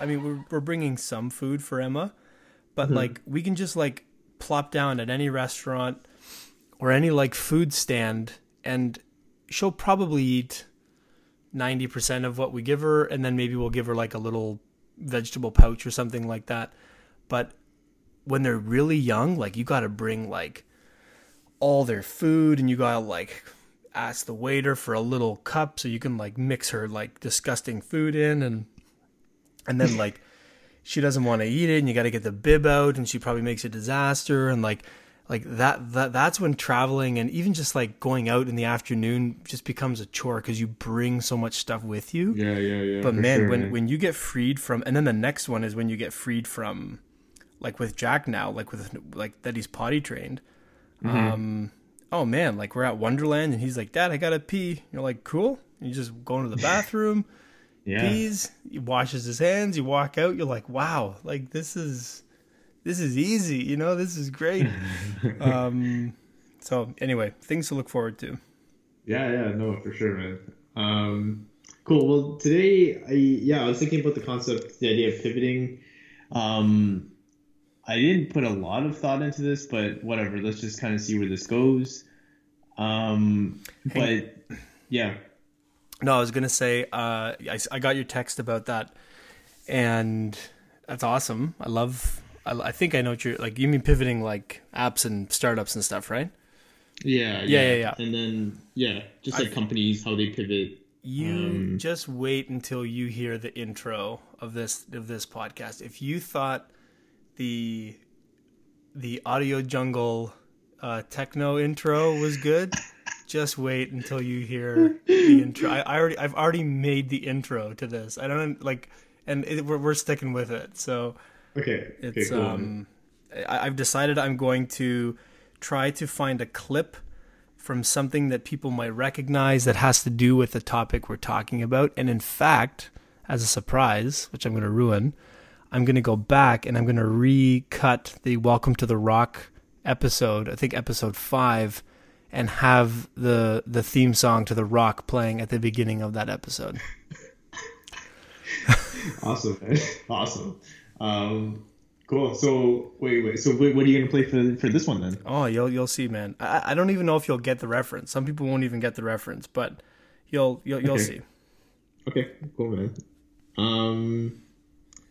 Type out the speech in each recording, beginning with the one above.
I mean, we're we're bringing some food for Emma, but Mm-hmm. like we can just like plop down at any restaurant or any like food stand, and she'll probably eat ninety percent of what we give her, and then maybe we'll give her like a little vegetable pouch or something like that. But when they're really young, like you got to bring like all their food and you gotta like ask the waiter for a little cup so you can like mix her like disgusting food in and and then like she doesn't want to eat it and you got to get the bib out and she probably makes a disaster and like like that that that's when traveling and even just like going out in the afternoon just becomes a chore because you bring so much stuff with you Yeah, yeah, yeah. but man, sure, when when you get freed from, and then the next one is when you get freed from, like with Jack now, like with like that he's potty trained. Mm-hmm. Um, oh man, like we're at Wonderland and he's like, Dad, I gotta pee. You're like, cool. And you just go into the bathroom, yeah. he washes his hands, you walk out. You're like, wow, like this is this is easy. You know, this is great. um, so anyway, things to look forward to. Yeah, yeah, no, for sure, man. Um, cool. Well, today, I yeah, I was thinking about the concept, the idea of pivoting. Um, I didn't put a lot of thought into this, but whatever. Let's just kind of see where this goes. Um, but yeah, No, I was gonna say, uh, I, I got your text about that, and that's awesome. I love. I, I think I know what you're like. You mean pivoting like apps and startups and stuff, right? yeah, Yeah, yeah, yeah. And then yeah, just like companies, how they pivot. You Um, just wait until you hear the intro of this of this podcast. If you thought the the audio jungle uh, techno intro was good, just wait until you hear the intro. I, I already I've already made the intro to this. I don't like, and it, we're we're sticking with it. So Okay. okay, it's cool. um, I, I've decided I'm going to try to find a clip from something that people might recognize that has to do with the topic we're talking about. And in fact, as a surprise, which I'm going to ruin, I'm going to go back and I'm going to recut the Welcome to the Rock episode, I think episode five, and have the the theme song to the Rock playing at the beginning of that episode. Awesome, man. awesome. Um, cool. So wait, wait. So wait, what are you gonna play for for this one then? Oh, you'll you'll see, man. I I don't even know if you'll get the reference. Some people won't even get the reference, but you'll you'll you'll Okay. see. Okay, cool, man. Um,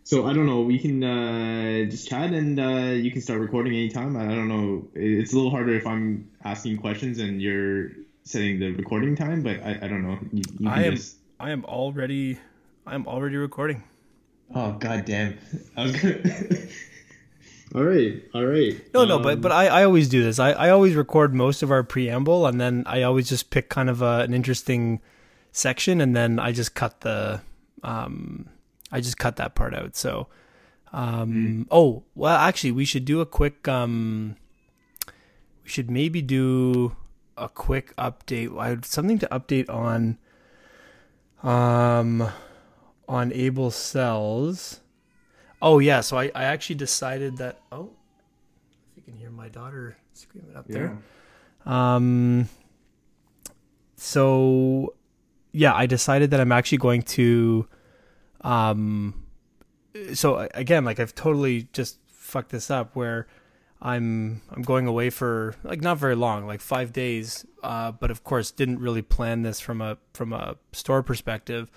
so I don't know. We can uh, just chat and uh, you can start recording anytime. I don't know. It's a little harder if I'm asking questions and you're setting the recording time, but I, I don't know. You, you I am just- I am already I am already recording. Oh god damn! I was gonna. all right, all right. No, no, Um, but but I, I always do this. I, I always record most of our preamble, and then I always just pick kind of a, an interesting section, and then I just cut the um I just cut that part out. So um oh well, actually, we should do a quick um we should maybe do a quick update. I had something to update on um on Able Cells. Oh yeah, so I, I actually decided that oh if you can hear my daughter screaming up there. Um so yeah, I decided that I'm actually going to um so again, like I've totally just fucked this up where I'm I'm going away for like not very long, like 5 days, uh but of course didn't really plan this from a from a store perspective.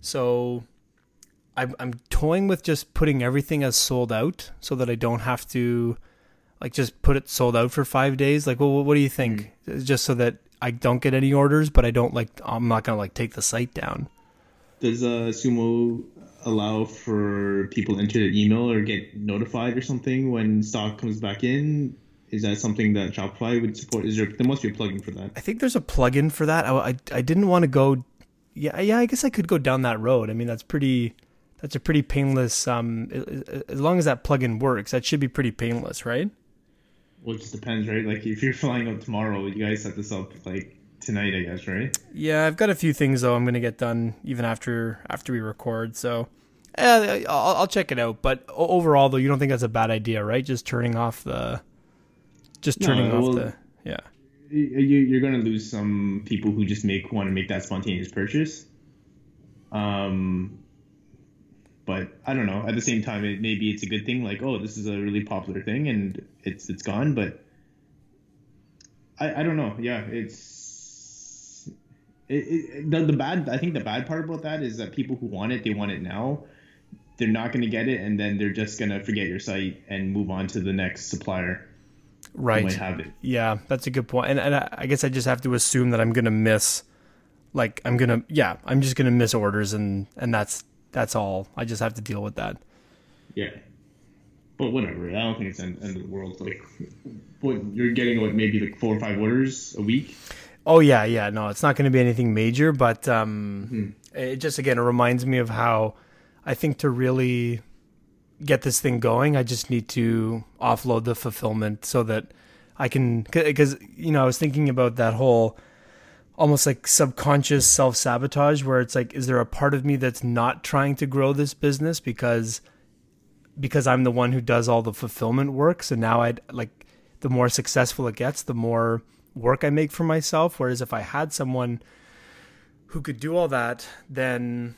So I'm I'm toying with just putting everything as sold out so that I don't have to like just put it sold out for 5 days. Like well what do you think? Just so that I don't get any orders, but I don't like I'm not going to like take the site down. Does uh, Sumo allow for people to enter their email or get notified or something when stock comes back in? Is that something that Shopify would support? Is there there must be a plugin for that? I think there's a plugin for that. I, I, I didn't want to go. Yeah, yeah. I guess I could go down that road. I mean, that's pretty. That's a pretty painless. Um, as long as that plugin works, that should be pretty painless, right? Well, it just depends, right? Like if you're flying out tomorrow, you guys set this up like tonight, I guess, right? Yeah, I've got a few things though. I'm gonna get done even after after we record. So, eh, I'll, I'll check it out. But overall, though, you don't think that's a bad idea, right? Just turning off the. Just No, turning off well- the. Yeah. You, you're gonna lose some people who just make want to make that spontaneous purchase. Um, but I don't know. At the same time, it, maybe it's a good thing. Like, oh, this is a really popular thing, and it's it's gone. But I I don't know. Yeah, it's it, it, the the bad. I think the bad part about that is that people who want it, they want it now. They're not going to get it, and then they're just going to forget your site and move on to the next supplier. Right. Might have it. Yeah, that's a good point. And, and I I guess I just have to assume that I'm gonna miss, like I'm gonna yeah, I'm just gonna miss orders, and and that's that's all. I just have to deal with that. Yeah. But whatever. I don't think it's the end, end of the world. Like, what you're getting, like maybe like four or five orders a week. Oh yeah, yeah. No, it's not going to be anything major, but um, it just again it reminds me of how I think to really get this thing going, I just need to offload the fulfillment so that I can because you know I was thinking about that whole almost like subconscious self sabotage where it's like is there a part of me that's not trying to grow this business because because I'm the one who does all the fulfillment work so now I'd like the more successful it gets the more work I make for myself whereas if I had someone who could do all that then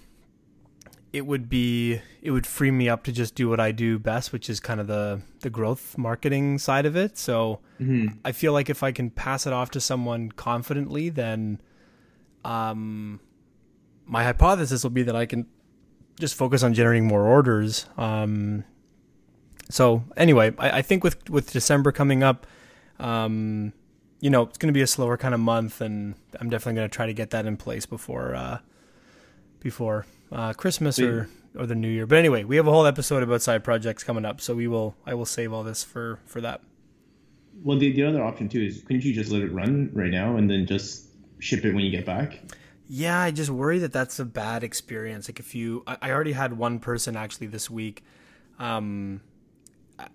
it would be it would free me up to just do what I do best which is kind of the the growth marketing side of it so I feel like if I can pass it off to someone confidently, then um, my hypothesis will be that I can just focus on generating more orders. Um, so anyway, I, I think with with December coming up, um, you know, it's going to be a slower kind of month, and I'm definitely going to try to get that in place before uh, before uh, Christmas or or the New Year. But anyway, we have a whole episode about side projects coming up, so we will I will save all this for for that. Well, the, the other option too is couldn't you just let it run right now and then just ship it when you get back? Yeah, I just worry that that's a bad experience. Like if you, I I already had one person actually this week, um,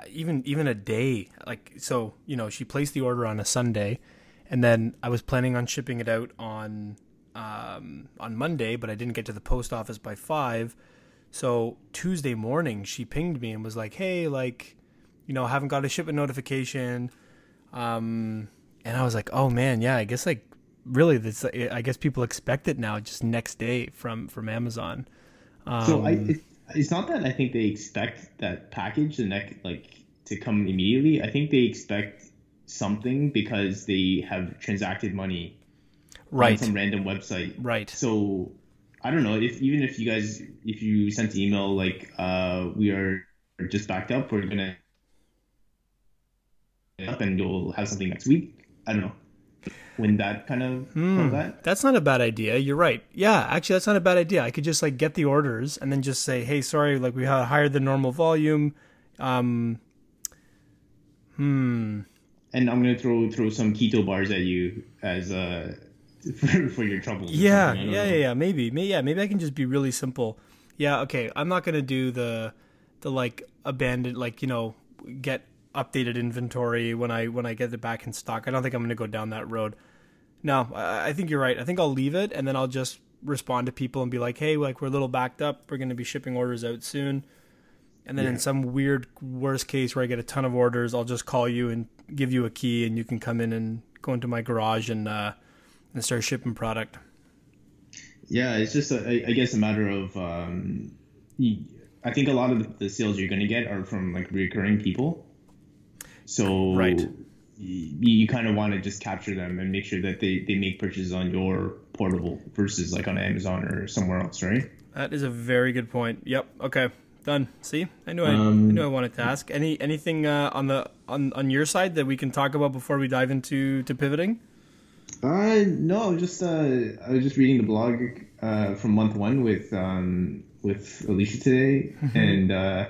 even even a day. Like so, you know, she placed the order on a Sunday, and then I was planning on shipping it out on um, on Monday, but I didn't get to the post office by five. So Tuesday morning, she pinged me and was like, "Hey, like, you know, haven't got a shipment notification." Um, and I was like, "Oh man, yeah, I guess like really, this I guess people expect it now, just next day from from Amazon." Um, So I, it, it's not that I think they expect that package the next like to come immediately. I think they expect something because they have transacted money on right, some random website. right, So I don't know if even if you guys if you sent an email like uh we are just backed up, we're gonna up and you'll have something next week. I don't know. When that kind of Hmm. that. That's not a bad idea. You're right. Yeah, actually, that's not a bad idea. I could just like get the orders and then just say, "Hey, sorry, like we had higher than normal volume." Um, hmm. And I'm gonna throw throw some keto bars at you as uh for, for your troubles. Yeah, something. I don't yeah, yeah, yeah. Maybe, maybe, yeah, maybe I can just be really simple. Yeah, okay. I'm not gonna do the, the like abandoned, like you know, get updated inventory when I when I get it back in stock. I don't think I'm gonna go down that road. No, I, I think you're right. I think I'll leave it and then I'll just respond to people and be like, hey, like we're a little backed up. We're gonna be shipping orders out soon. And then in some weird worst case where I get a ton of orders, I'll just call you and give you a key and you can come in and go into my garage and uh, and start shipping product. Yeah, it's just a, I guess a matter of um, I think a lot of the, sales you're gonna get are from like recurring people. So Right. you, you kind of want to just capture them and make sure that they, they make purchases on your portable versus like on Amazon or somewhere else, right? That is a very good point. Yep. Okay. Done. See, I knew I, I Um, knew I wanted to ask. Any anything uh, on the on on your side that we can talk about before we dive into to pivoting? Uh, no, just uh, I was just reading the blog uh, from month one with um, with Alicia today, and uh,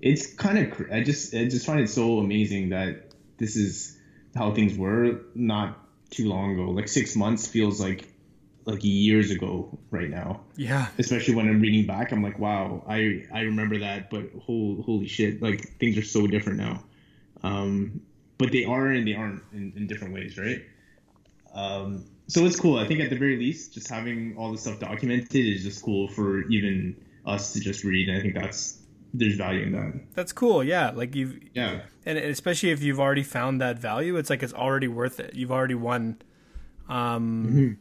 it's kind of cr- I just I just find it so amazing that this is how things were not too long ago. Like six months feels like like years ago right now. Yeah. Especially when I'm reading back, I'm like, wow, I I remember that, but whole holy shit, like things are so different now. Um, but they are and they aren't in, in different ways, right? Um, so it's cool. I think at the very least, just having all this stuff documented is just cool for even us to just read. And I think that's there's value in that. That's cool. Yeah. Like you've Yeah. and especially if you've already found that value, it's like it's already worth it. You've already won. Um, Mm-hmm.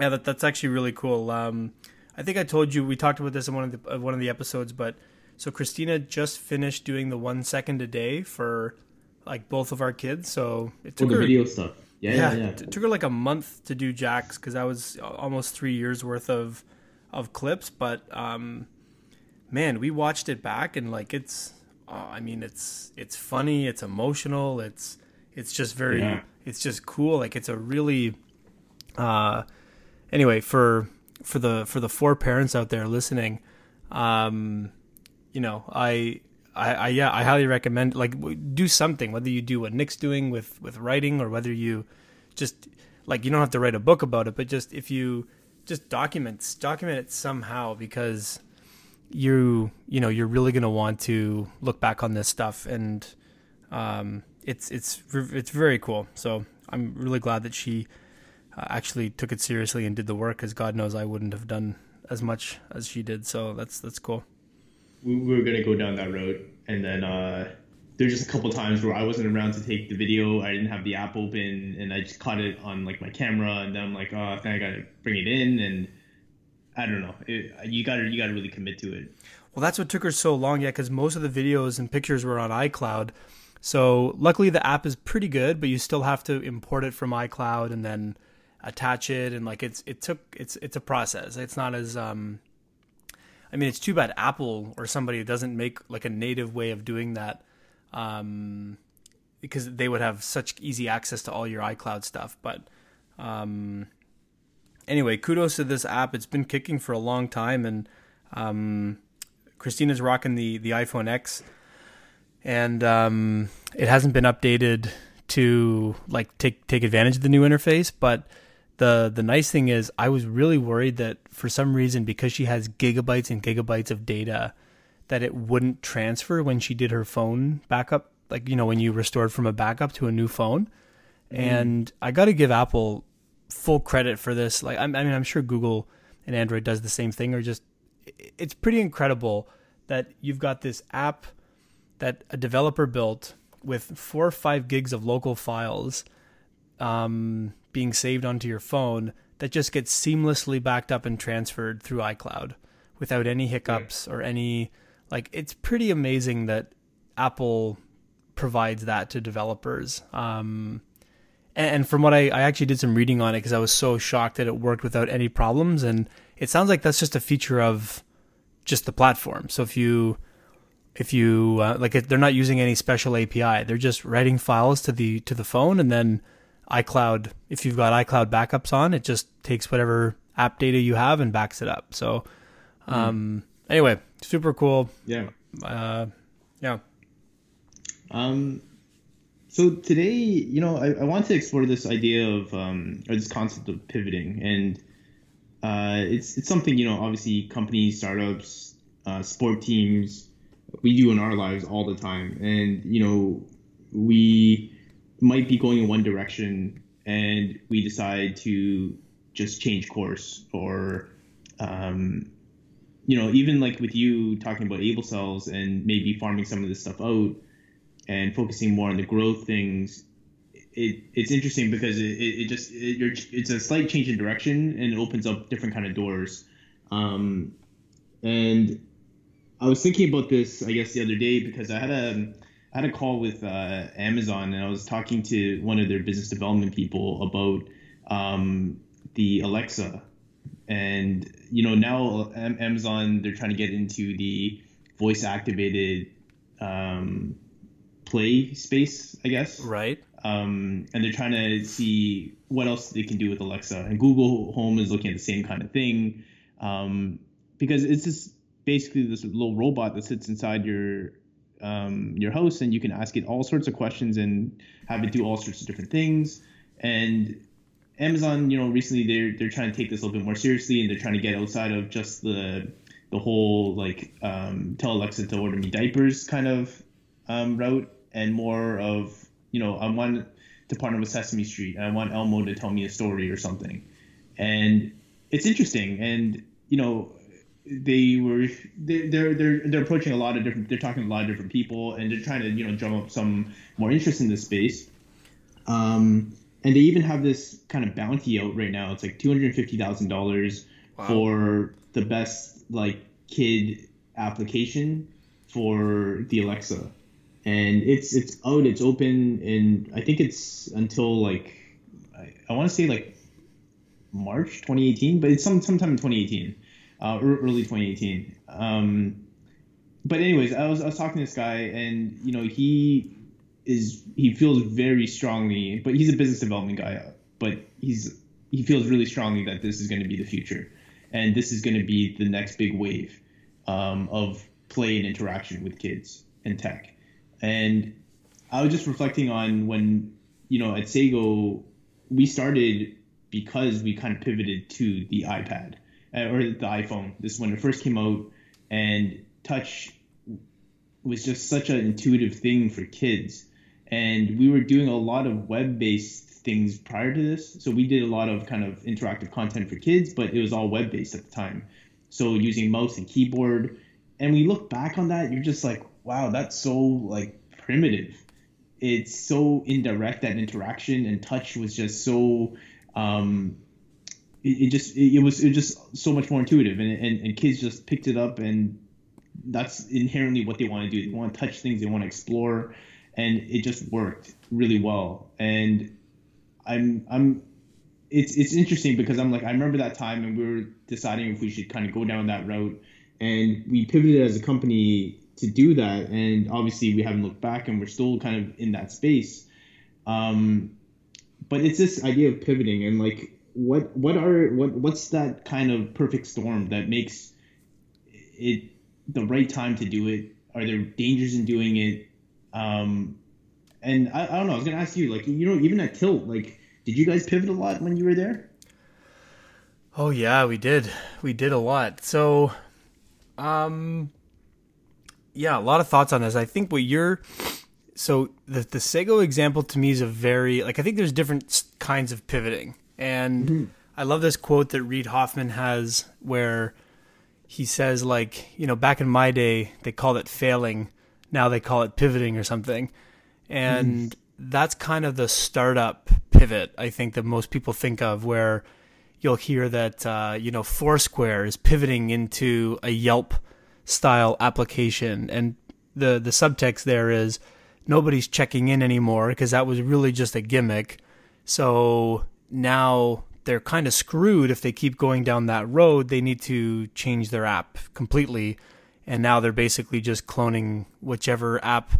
Yeah, that, that's actually really cool. Um, I think I told you we talked about this in one of the uh, one of the episodes, but so Christina just finished doing the one second a day for like both of our kids. So it took oh, the her, video stuff. Yeah, yeah, yeah. It took her like a month to do Jack's because that was almost three years worth of of clips. But um, man, we watched it back and like it's, uh, I mean, it's it's funny, it's emotional, it's it's just very, yeah. it's just cool. Like it's a really, uh, anyway for for the for the four parents out there listening, um, you know, I I, I, yeah, I highly recommend like do something. Whether you do what Nick's doing with with writing, or whether you just like you don't have to write a book about it, but just if you just documents document it somehow because you you know you're really gonna want to look back on this stuff and um, it's it's it's very cool. So I'm really glad that she uh, actually took it seriously and did the work, because God knows I wouldn't have done as much as she did. So that's that's cool we, were gonna go down that road, and then uh, there's just a couple times where I wasn't around to take the video. I didn't have the app open, and I just caught it on like my camera, and then I'm like, oh, I think I gotta bring it in, and I don't know. It, you gotta you gotta really commit to it. Well, that's what took her so long, yeah, because most of the videos and pictures were on iCloud. So luckily the app is pretty good, but you still have to import it from iCloud and then attach it, and like it's it took it's it's a process. It's not as um I mean, it's too bad Apple or somebody doesn't make like a native way of doing that, um, because they would have such easy access to all your iCloud stuff. But um, anyway, kudos to this app. It's been kicking for a long time, and um, Christina's rocking the the iPhone X, and um, it hasn't been updated to like take take advantage of the new interface, but the the nice thing is I was really worried that for some reason because she has gigabytes and gigabytes of data that it wouldn't transfer when she did her phone backup like you know when you restored from a backup to a new phone mm. and I got to give Apple full credit for this like I mean I'm sure Google and Android does the same thing or just it's pretty incredible that you've got this app that a developer built with 4 or 5 gigs of local files um, being saved onto your phone that just gets seamlessly backed up and transferred through iCloud without any hiccups or any like it's pretty amazing that Apple provides that to developers. Um, and, from what I, I actually did some reading on it because I was so shocked that it worked without any problems. And it sounds like that's just a feature of just the platform. So if you if you uh, like, they're not using any special API. They're just writing files to the to the phone and then iCloud, if you've got iCloud backups on, it just takes whatever app data you have and backs it up. So, um, mm. anyway, super cool. Yeah. Uh, yeah. Um, so today, you know, I, I want to explore this idea of, um, or this concept of pivoting. And uh, it's, it's something, you know, obviously companies, startups, uh, sport teams, we do in our lives all the time. And, you know, we, might be going in one direction and we decide to just change course or um, you know even like with you talking about able cells and maybe farming some of this stuff out and focusing more on the growth things it, it's interesting because it, it, just it, it's a slight change in direction and it opens up different kind of doors um, and i was thinking about this i guess the other day because i had a I had a call with uh, Amazon and I was talking to one of their business development people about um, the Alexa. And, you know, now Amazon, they're trying to get into the voice activated um, play space, I guess. Right. Um, and they're trying to see what else they can do with Alexa. And Google Home is looking at the same kind of thing um, because it's just basically this little robot that sits inside your um, your host and you can ask it all sorts of questions and have it do all sorts of different things. And Amazon, you know, recently they're they're trying to take this a little bit more seriously and they're trying to get outside of just the the whole like um, tell Alexa to order me diapers kind of um, route and more of you know I want to partner with Sesame Street and I want Elmo to tell me a story or something. And it's interesting and you know they were they, they're they're they're approaching a lot of different they're talking to a lot of different people and they're trying to you know drum up some more interest in this space um and they even have this kind of bounty out right now it's like $250000 wow. for the best like kid application for the Alexa, and it's it's out, it's open, and I think it's until like I, I want to say like March 2018, but it's some sometime in 2018, uh, early 2018. Um, but anyways, I was I was talking to this guy, and you know he is he feels very strongly, but he's a business development guy, but he's he feels really strongly that this is going to be the future, and this is going to be the next big wave um, of play and interaction with kids and tech. And I was just reflecting on when you know at Sago we started because we kind of pivoted to the iPad uh, or the iPhone. This is when it first came out, and touch was just such an intuitive thing for kids. And we were doing a lot of web-based things prior to this. So we did a lot of kind of interactive content for kids, but it was all web-based at the time. So using mouse and keyboard. And we look back on that, you're just like, wow, that's so like primitive. It's so indirect that interaction and touch was just so um, it, it, just it, it, was it was just so much more intuitive and, and, and kids just picked it up and that's inherently what they want to do. They want to touch things, they want to explore, and it just worked really well. And I'm I'm it's it's interesting because I'm like I remember that time and we were deciding if we should kind of go down that route, and we pivoted as a company to do that. And obviously we haven't looked back, and we're still kind of in that space. Um, but it's this idea of pivoting and like what what are what what's that kind of perfect storm that makes it the right time to do it? Are there dangers in doing it? Um, and I, I don't know. I was gonna ask you, like, you know, even at Tilt, like, did you guys pivot a lot when you were there? Oh yeah, we did. We did a lot. So, um, yeah, a lot of thoughts on this. I think what you're so the the Sago example to me is a very like I think there's different kinds of pivoting, and mm-hmm. I love this quote that Reid Hoffman has where he says like you know back in my day they called it failing now they call it pivoting or something and mm. that's kind of the startup pivot i think that most people think of where you'll hear that uh, you know foursquare is pivoting into a yelp style application and the the subtext there is nobody's checking in anymore because that was really just a gimmick so now they're kind of screwed if they keep going down that road. They need to change their app completely. And now they're basically just cloning whichever app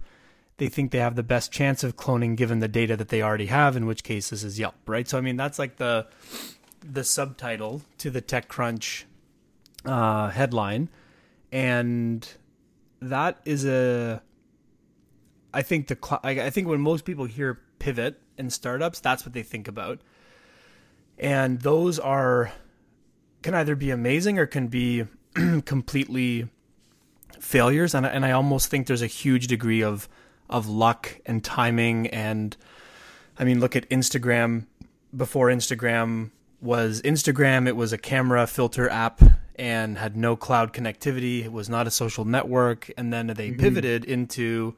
they think they have the best chance of cloning given the data that they already have, in which case this is Yelp, right? So I mean that's like the the subtitle to the TechCrunch uh, headline, and that is a. I think the cl- I think when most people hear pivot and startups, that's what they think about. And those are can either be amazing or can be completely failures. And and I almost think there's a huge degree of of luck and timing. And I mean look at Instagram. Before Instagram was Instagram it was a camera filter app and had no cloud connectivity it was not a social network and then they mm-hmm. pivoted into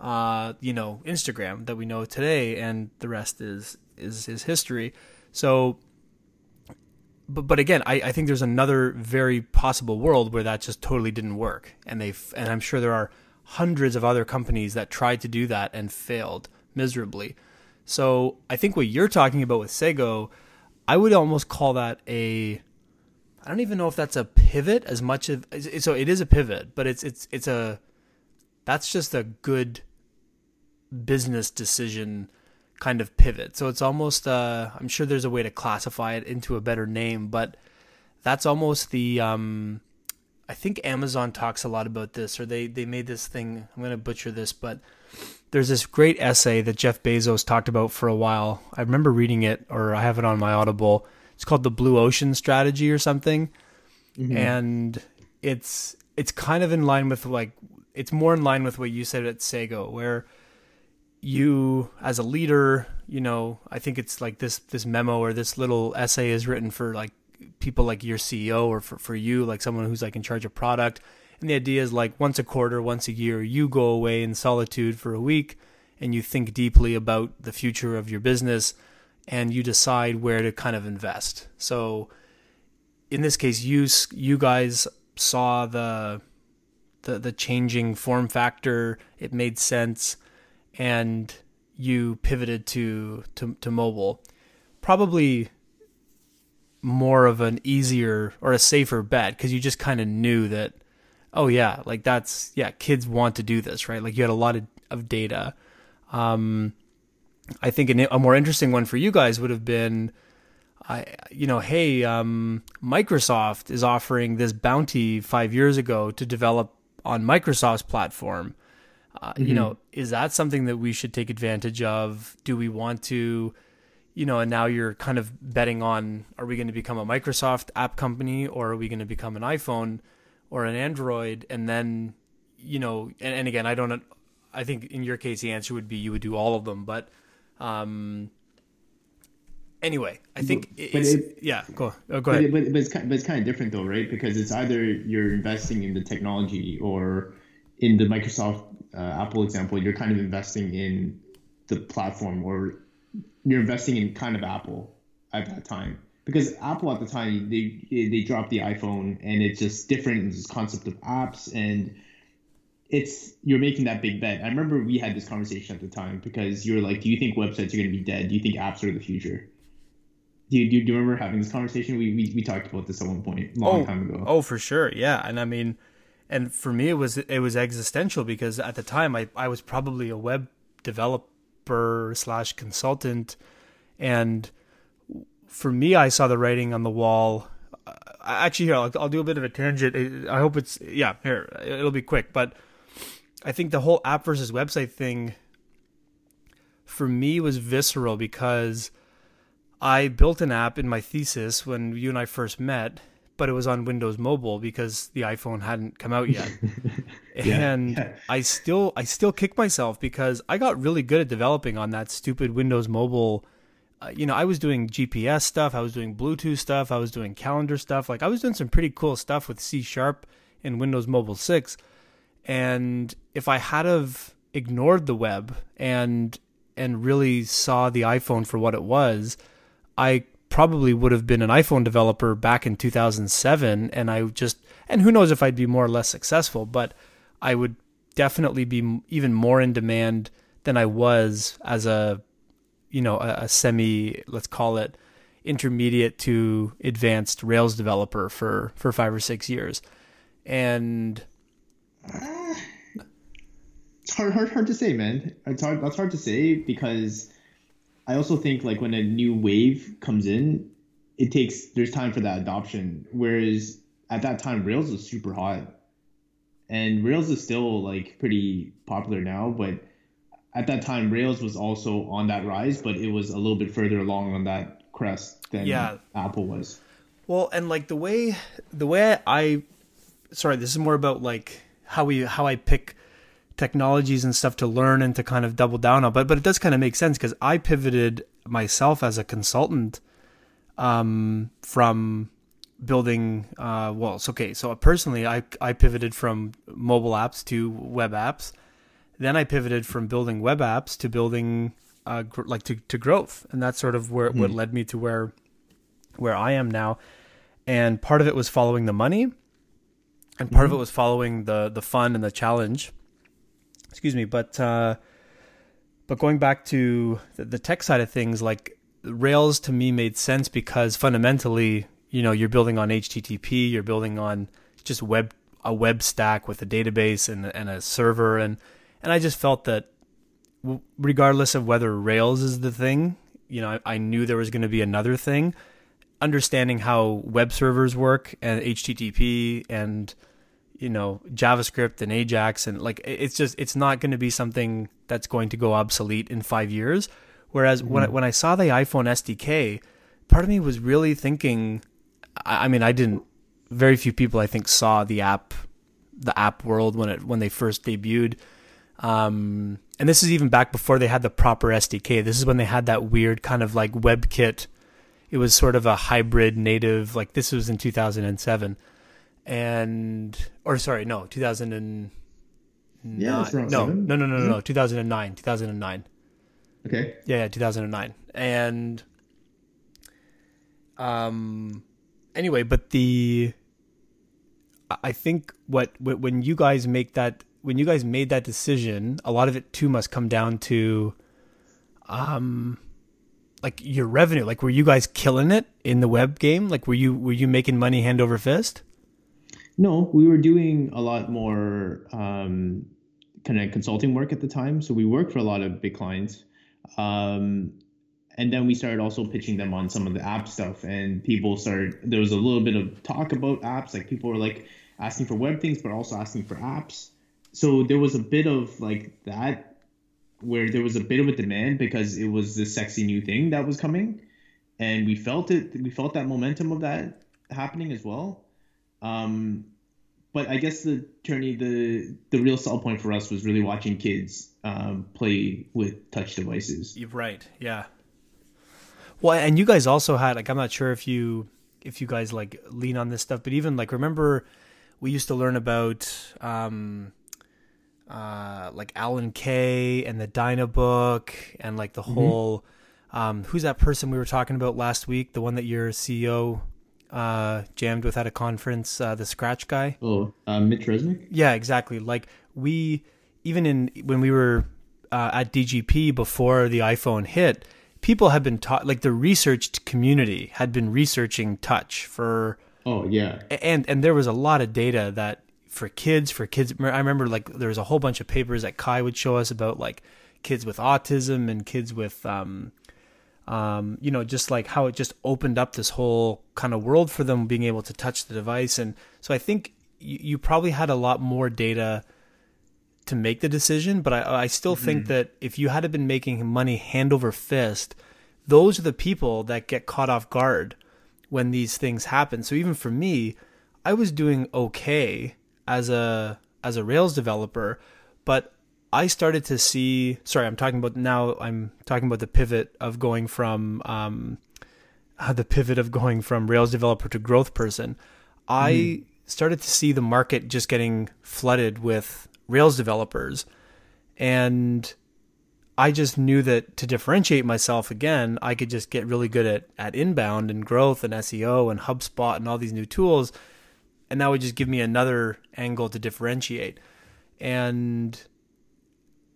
uh, you know Instagram that we know today and the rest is is is history so, but but again, I, I think there's another very possible world where that just totally didn't work, and they and I'm sure there are hundreds of other companies that tried to do that and failed miserably. So I think what you're talking about with Sago, I would almost call that a I don't even know if that's a pivot as much of so it is a pivot, but it's it's it's a that's just a good business decision kind of pivot. So it's almost uh, I'm sure there's a way to classify it into a better name, but that's almost the um, I think Amazon talks a lot about this, or they they made this thing. I'm going to butcher this, but there's this great essay that Jeff Bezos talked about for a while. I remember reading it, or I have it on my Audible. It's called the Blue Ocean Strategy or something, mm-hmm. and it's it's kind of in line with like it's more in line with what you said at Sago, where you as a leader, you know, I think it's like this this memo or this little essay is written for like people like your CEO or for, for you, like someone who's like in charge of product. And the idea is like once a quarter, once a year, you go away in solitude for a week and you think deeply about the future of your business and you decide where to kind of invest. So in this case, you you guys saw the the the changing form factor. It made sense, and you pivoted to to, to mobile. Probably more of an easier or a safer bet because you just kind of knew that oh yeah like that's yeah kids want to do this right like you had a lot of, of data um i think an, a more interesting one for you guys would have been I, you know, hey, um, Microsoft is offering this bounty five years ago to develop on Microsoft's platform. Uh, mm-hmm. You know, is that something that we should take advantage of? Do we want to, you know, and now you're kind of betting on are we going to become a Microsoft app company or are we going to become an iPhone or an Android? And then, you know, and, and again, I don't, I think in your case, the answer would be you would do all of them. But, um, anyway, I think it's, it, yeah, go, oh, go ahead. But, but, it's kind, but it's kind of different though, right? Because it's either you're investing in the technology or in the Microsoft uh, Apple example, you're kind of investing in the platform or you're investing in kind of Apple at that time because Apple at the time they they dropped the iPhone and it's just different in this concept of apps and it's you're making that big bet. I remember we had this conversation at the time because you're like, do you think websites are going to be dead? Do you think apps are the future? Do you, do you, remember having this conversation? We, we we talked about this at one point, a long oh, time ago. Oh, for sure, yeah. And I mean, and for me, it was it was existential because at the time I I was probably a web developer slash consultant and for me, I saw the writing on the wall. Actually, here I'll, I'll, do a bit of a tangent. I hope it's yeah. Here it'll be quick, but I think the whole app versus website thing for me was visceral because I built an app in my thesis when you and I first met, but it was on Windows Mobile because the iPhone hadn't come out yet. yeah, and yeah. I still I still kick myself because I got really good at developing on that stupid Windows Mobile uh, you know, I was doing GPS stuff, I was doing Bluetooth stuff, I was doing calendar stuff. Like I was doing some pretty cool stuff with C Sharp and Windows Mobile 6. And if I had have ignored the web and and really saw the iPhone for what it was, I probably would have been an iPhone developer back in 2007 and I just and who knows if I'd be more or less successful, but I would definitely be even more in demand than I was as a you know a, a semi let's call it intermediate to advanced Rails developer for for five or six years, and uh, it's hard, hard, hard to say, man. It's hard. That's hard to say because I also think like when a new wave comes in, it takes there's time for that adoption. Whereas at that time, Rails was super hot, and Rails is still like pretty popular now, but at that time Rails was also on that rise, but it was a little bit further along on that crest than yeah. Apple was. Well, and like the way the way I sorry, this is more about like how we how I pick technologies and stuff to learn and to kind of double down on. But but it does kind of make sense because I pivoted myself as a consultant um, from building uh, well, it's okay. So personally, I I pivoted from mobile apps to web apps then I pivoted from building web apps to building uh, gr- like to, to growth, and that's sort of where mm-hmm. what led me to where where I am now. And part of it was following the money, and part mm-hmm. of it was following the the fun and the challenge. Excuse me, but uh, but going back to the, the tech side of things, like Rails to me made sense because fundamentally, you know, you're building on HTTP, you're building on just web a web stack with a database and and a server and and I just felt that regardless of whether Rails is the thing, you know, I, I knew there was going to be another thing. Understanding how web servers work and HTTP and you know JavaScript and Ajax and like it's just it's not going to be something that's going to go obsolete in five years. Whereas mm-hmm. when I, when I saw the iPhone SDK, part of me was really thinking. I, I mean, I didn't. Very few people I think saw the app, the app world when it when they first debuted um, and this is even back before they had the proper SDK. This is when they had that weird kind of like WebKit. It was sort of a hybrid native. Like this was in 2007, and or sorry, no, 2000 and yeah, no, no, no, no, no, no, 2009, 2009. Okay. Yeah, yeah, 2009, and um, anyway, but the I think what when you guys make that when you guys made that decision, a lot of it too must come down to um like your revenue. Like were you guys killing it in the web game? Like were you were you making money hand over fist? No, we were doing a lot more um kind of consulting work at the time. So we worked for a lot of big clients. Um and then we started also pitching them on some of the app stuff and people started there was a little bit of talk about apps like people were like asking for web things but also asking for apps so there was a bit of like that where there was a bit of a demand because it was the sexy new thing that was coming. And we felt it we felt that momentum of that happening as well. Um, but i guess the journey the the real sell point for us was really watching kids um, play with touch devices. Right. Yeah. Well, and you guys also had like I'm not sure if you if you guys like lean on this stuff, but even like remember we used to learn about um uh like Alan Kay and the Dynabook and like the mm-hmm. whole um who's that person we were talking about last week, the one that your CEO uh jammed with at a conference, uh the scratch guy? Oh, uh, Mitch Resnick? Yeah, exactly. Like we even in when we were uh, at DGP before the iPhone hit, people had been taught like the researched community had been researching touch for oh yeah and and there was a lot of data that for kids for kids i remember like there was a whole bunch of papers that kai would show us about like kids with autism and kids with um um you know just like how it just opened up this whole kind of world for them being able to touch the device and so i think you, you probably had a lot more data to make the decision, but I, I still mm-hmm. think that if you had been making money hand over fist, those are the people that get caught off guard when these things happen. So even for me, I was doing okay as a as a Rails developer, but I started to see. Sorry, I'm talking about now. I'm talking about the pivot of going from um, uh, the pivot of going from Rails developer to growth person. I mm. started to see the market just getting flooded with Rails developers. And I just knew that to differentiate myself again, I could just get really good at, at inbound and growth and SEO and HubSpot and all these new tools. And that would just give me another angle to differentiate. And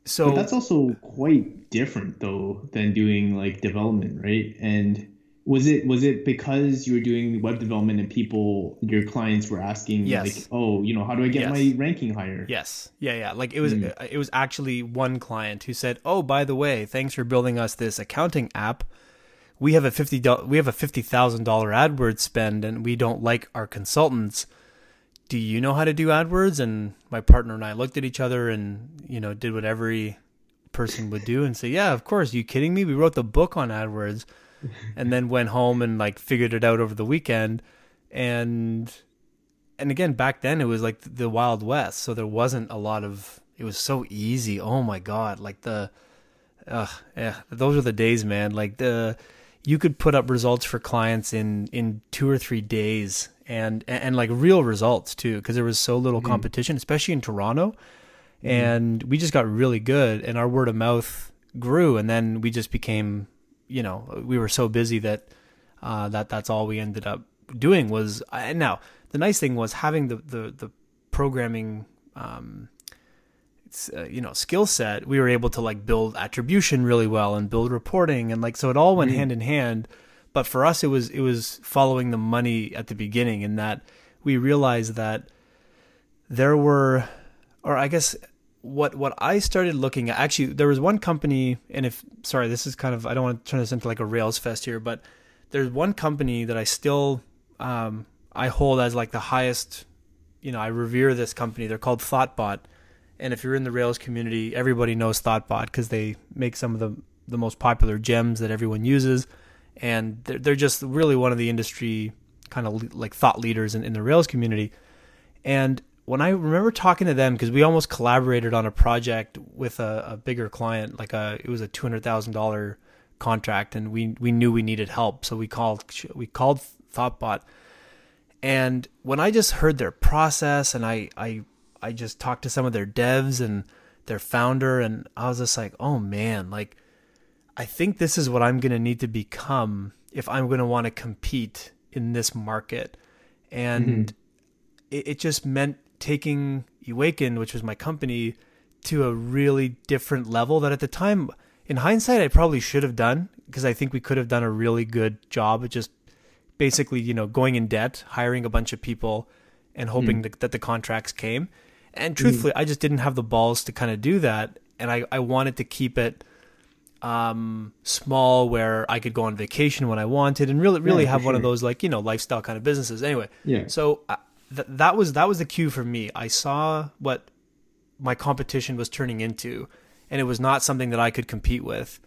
so but that's also quite different though than doing like development, right? And was it was it because you were doing web development and people your clients were asking yes. like oh you know how do i get yes. my ranking higher yes yeah yeah like it was mm. it was actually one client who said oh by the way thanks for building us this accounting app we have a 50 we have a $50,000 AdWords spend and we don't like our consultants. Do you know how to do AdWords? And my partner and I looked at each other and you know did what every person would do and say yeah of course. Are you kidding me? We wrote the book on AdWords. And then went home and like figured it out over the weekend. And and again back then it was like the wild west. So there wasn't a lot of it was so easy. Oh my god. Like the uh yeah those are the days man. Like the you could put up results for clients in in 2 or 3 days and and, and like real results too because there was so little mm-hmm. competition especially in Toronto mm-hmm. and we just got really good and our word of mouth grew and then we just became you know, we were so busy that uh, that that's all we ended up doing was. And now the nice thing was having the the the programming. Um, uh, you know skill set we were able to like build attribution really well and build reporting and like so it all went mm-hmm. hand in hand. But for us it was it was following the money at the beginning in that we realized that there were or i guess what what I started looking at actually there was one company and if sorry this is kind of I don't want to turn this into like a Rails fest here but there's one company that I still um, I hold as like the highest you know I revere this company. They're called Thoughtbot and if you're in the Rails community everybody knows Thoughtbot because they make some of the the most popular gems that everyone uses. And they're, they're just really one of the industry kind of like thought leaders in, in the Rails community. And when I remember talking to them because we almost collaborated on a project with a, a bigger client, like a it was a two hundred thousand dollar contract, and we we knew we needed help, so we called we called Thoughtbot, and when I just heard their process, and I I I just talked to some of their devs and their founder, and I was just like, oh man, like I think this is what I'm gonna need to become if I'm gonna want to compete in this market, and mm-hmm. it, it just meant taking Awaken, which was my company, to a really different level that at the time, in hindsight, I probably should have done because I think we could have done a really good job of just basically, you know, going in debt, hiring a bunch of people, and hoping mm. that, that the contracts came. And truthfully, I just didn't have the balls to kind of do that, and I, I wanted to keep it um small where I could go on vacation when I wanted and really really Yeah, have one of those like you know lifestyle kind of businesses. Anyway Yeah. so uh, th- that was that was the cue for me. I saw what my competition was turning into and it was not something that I could compete with.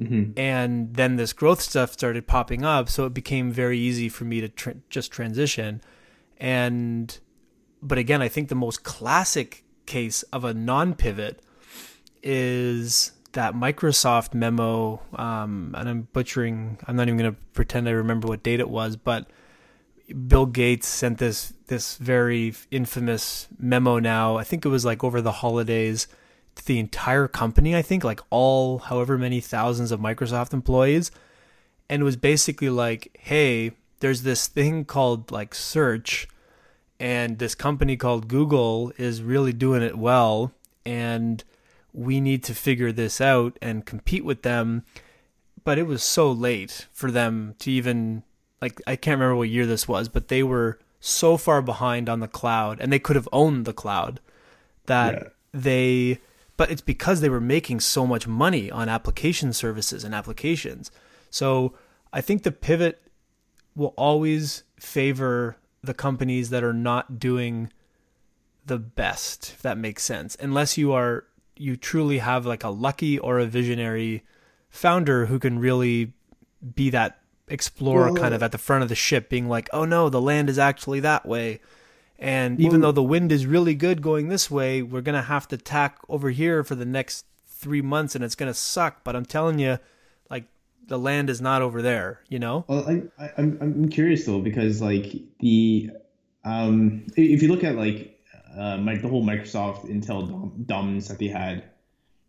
Mm-hmm. and then this growth stuff started popping up so it became very easy for me to tr- just transition. And but again i think the most classic case of a non-pivot is that microsoft memo um, and i'm butchering i'm not even going to pretend i remember what date it was but bill gates sent this this very infamous memo now. I think it was like over the holidays to the entire company i think like all however many thousands of microsoft employees. And it was basically like hey there's this thing called like search and this company called google is really doing it well and we need to figure this out and compete with them but it was so late for them to even like I can't remember what year this was, but they were so far behind on the cloud and they could have owned the cloud that Yeah. they but it's because they were making so much money on application services and applications. So I think the pivot will always favor the companies that are not doing the best, if that makes sense. Unless you are you truly have like a lucky or a visionary founder who can really be that explorer Well, kind of at the front of the ship being like, "Oh no, the land is actually that way." And even Well- though the wind is really good going this way, we're going to have to tack over here for the next 3 months and it's going to suck, but I'm telling you the land is not over there, you know? Well, I, I, I'm I'm curious though because like the um if you look at like uh my, the whole Microsoft Intel dom- dominance that they had,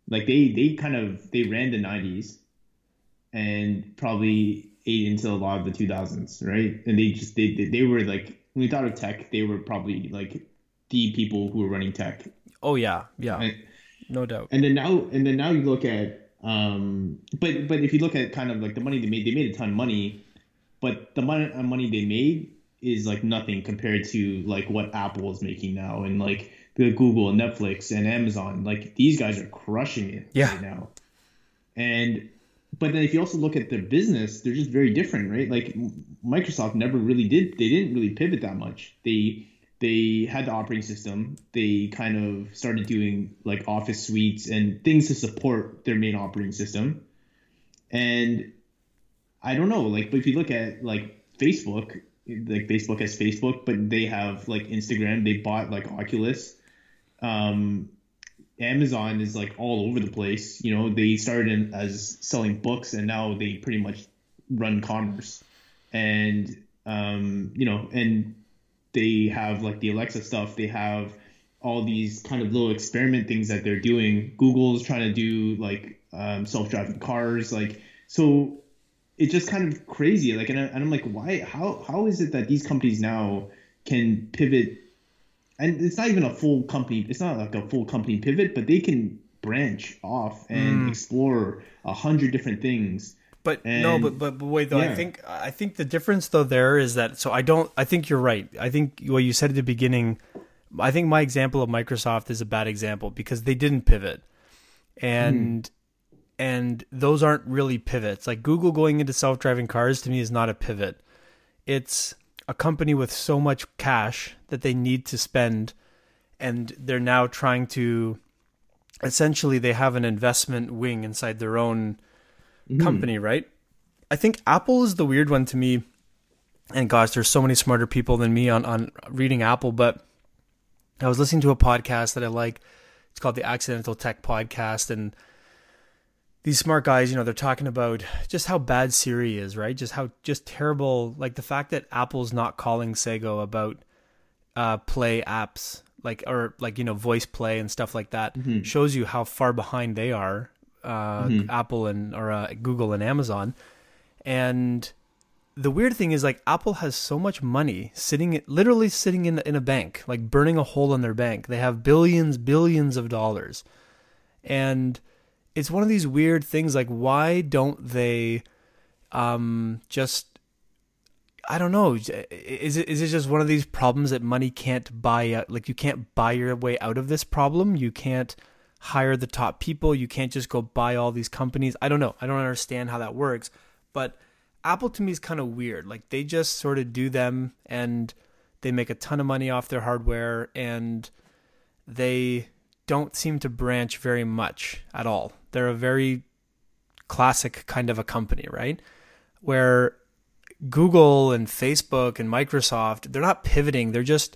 like they they kind of they ran the 90s and probably ate into a lot of the 2000s, right? And they just they they, they were like when we thought of tech, they were probably like the people who were running tech. Oh yeah, yeah. And, No doubt. and then now and then now you look at um but but if you look at kind of like the money they made they made a ton of money but the money money they made is like nothing compared to like what apple is making now and like the google and netflix and amazon. Like these guys are crushing it Yeah. right now. And but then if you also look at their business they're just very different right? Like microsoft never really did they didn't really pivot that much. They they had the operating system. They kind of started doing like office suites and things to support their main operating system. And i don't know like but if you look at like facebook like facebook has facebook but they have like instagram. They bought like oculus. Um amazon is like all over the place. You know they started in, as selling books and now they pretty much run commerce. And um you know and they have like the Alexa stuff. They have all these kind of little experiment things that they're doing. Google's trying to do like um, self-driving cars, like so. It's just kind of crazy. Like, and, I, and I'm like, why? How how is it that these companies now can pivot? And it's not even a full company. It's not like a full company pivot, but they can branch off and explore a hundred different things. But no, but, but but wait though. I think I think the difference though there is that so I don't. I think you're right. I think what you said at the beginning. I think my example of Microsoft is a bad example because they didn't pivot, and hmm. and those aren't really pivots. Like Google going into self driving cars to me is not a pivot. It's a company with so much cash that they need to spend, and they're now trying to. Essentially, they have an investment wing inside their own company, right? I think Apple is the weird one to me. And gosh, there's so many smarter people than me on, on reading Apple, but I was listening to a podcast that I like. It's called the Accidental Tech Podcast. And these smart guys, you know, they're talking about just how bad Siri is, right? Just how just terrible, like the fact that Apple's not calling Sago about uh, play apps, like or like you know voice play and stuff like that, shows you how far behind they are, uh, Apple and or uh, Google and Amazon, and the weird thing is like Apple has so much money sitting literally sitting in in a bank, like burning a hole in their bank. They have billions, billions of dollars. And it's one of these weird things like why don't they um just I don't know. Is it is it just one of these problems that money can't buy out? Like you can't buy your way out of this problem. You can't hire the top people. You can't just go buy all these companies. I don't know. I don't understand how that works. But Apple to me is kind of weird. Like they just sort of do them and they make a ton of money off their hardware and they don't seem to branch very much at all. They're a very classic kind of a company, right? Where Google and Facebook and Microsoft, they're not pivoting. They're just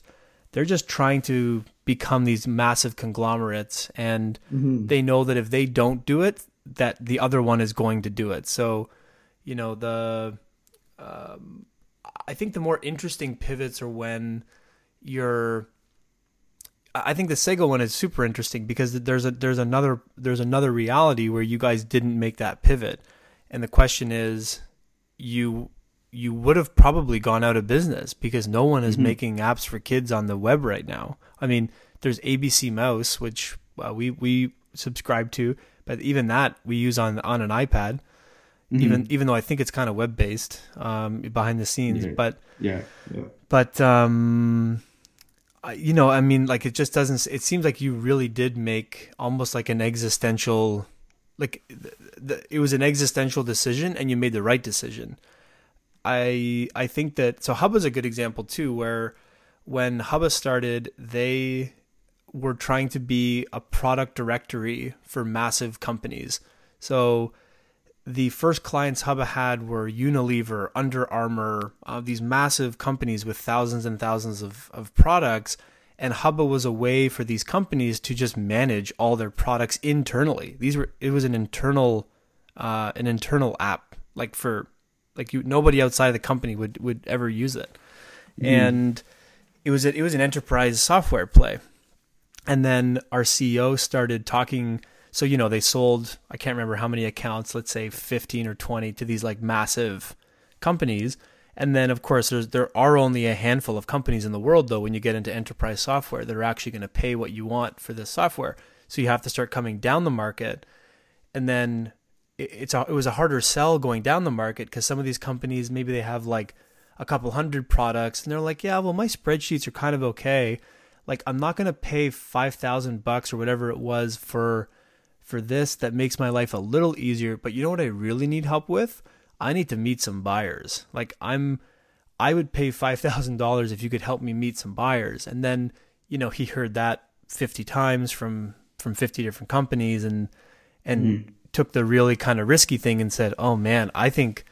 they're just trying to become these massive conglomerates and mm-hmm. they know that if they don't do it, that the other one is going to do it. So, you know, the um, I think the more interesting pivots are when you're I think the Sago one is super interesting because there's a there's another there's another reality where you guys didn't make that pivot. And the question is you you would have probably gone out of business because no one is mm-hmm. making apps for kids on the web right now. I mean, there's ABC Mouse, which uh, we we subscribe to, but even that we use on on an iPad. Mm-hmm. Even even though I think it's kind of web based um, behind the scenes, yeah. but yeah, yeah. but um, you know, I mean, like it just doesn't. It seems like you really did make almost like an existential, like the, the, it was an existential decision, and you made the right decision. I I think that so Hubba's a good example too, where when Hubba started, they were trying to be a product directory for massive companies. So the first clients Hubba had were Unilever, Under Armour, uh, these massive companies with thousands and thousands of, of products. And Hubba was a way for these companies to just manage all their products internally. These were it was an internal uh, an internal app, like for like you, nobody outside of the company would would ever use it, mm. and it was a, it was an enterprise software play. And then our CEO started talking. So you know they sold I can't remember how many accounts, let's say fifteen or twenty, to these like massive companies. And then of course there are only a handful of companies in the world though when you get into enterprise software that are actually going to pay what you want for this software. So you have to start coming down the market and then it's a, it was a harder sell going down the market because some of these companies maybe they have like a couple hundred products and they're like, yeah, well my spreadsheets are kind of okay. Like I'm not gonna pay five thousand bucks or whatever it was for for this that makes my life a little easier. But you know what I really need help with? I need to meet some buyers. Like I'm I would pay five thousand dollars if you could help me meet some buyers. And then, you know, he heard that fifty times from from fifty different companies and and mm took the really kind of risky thing and said, "Oh man, I think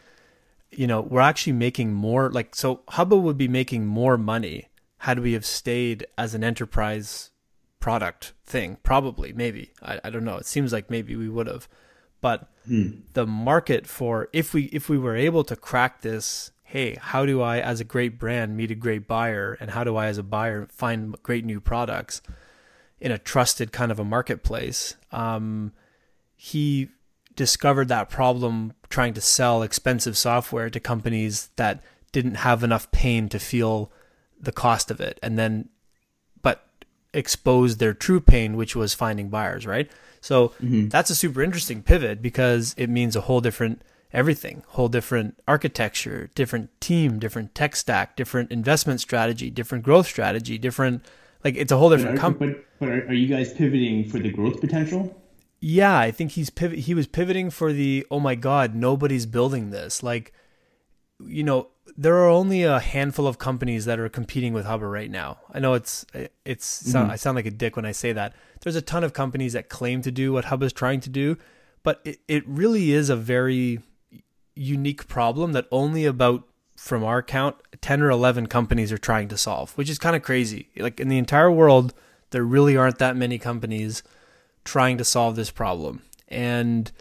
you know, we're actually making more like so Hubba would be making more money had we have stayed as an enterprise product thing. Probably, maybe. I, I don't know. It seems like maybe we would have. But hmm. the market for if we if we were able to crack this, hey, how do I as a great brand meet a great buyer and how do I as a buyer find great new products in a trusted kind of a marketplace? Um, he discovered that problem trying to sell expensive software to companies that didn't have enough pain to feel the cost of it and then but exposed their true pain which was finding buyers right so mm-hmm. that's a super interesting pivot because it means a whole different everything whole different architecture different team different tech stack different investment strategy different growth strategy different like it's a whole different company but, but are you guys pivoting for the growth potential yeah, I think he's pivot. He was pivoting for the oh my god, nobody's building this. Like, you know, there are only a handful of companies that are competing with Hubba right now. I know it's it's mm-hmm. I sound like a dick when I say that. There's a ton of companies that claim to do what Hubba's trying to do, but it, it really is a very unique problem that only about from our count 10 or 11 companies are trying to solve, which is kind of crazy. Like in the entire world, there really aren't that many companies trying to solve this problem. And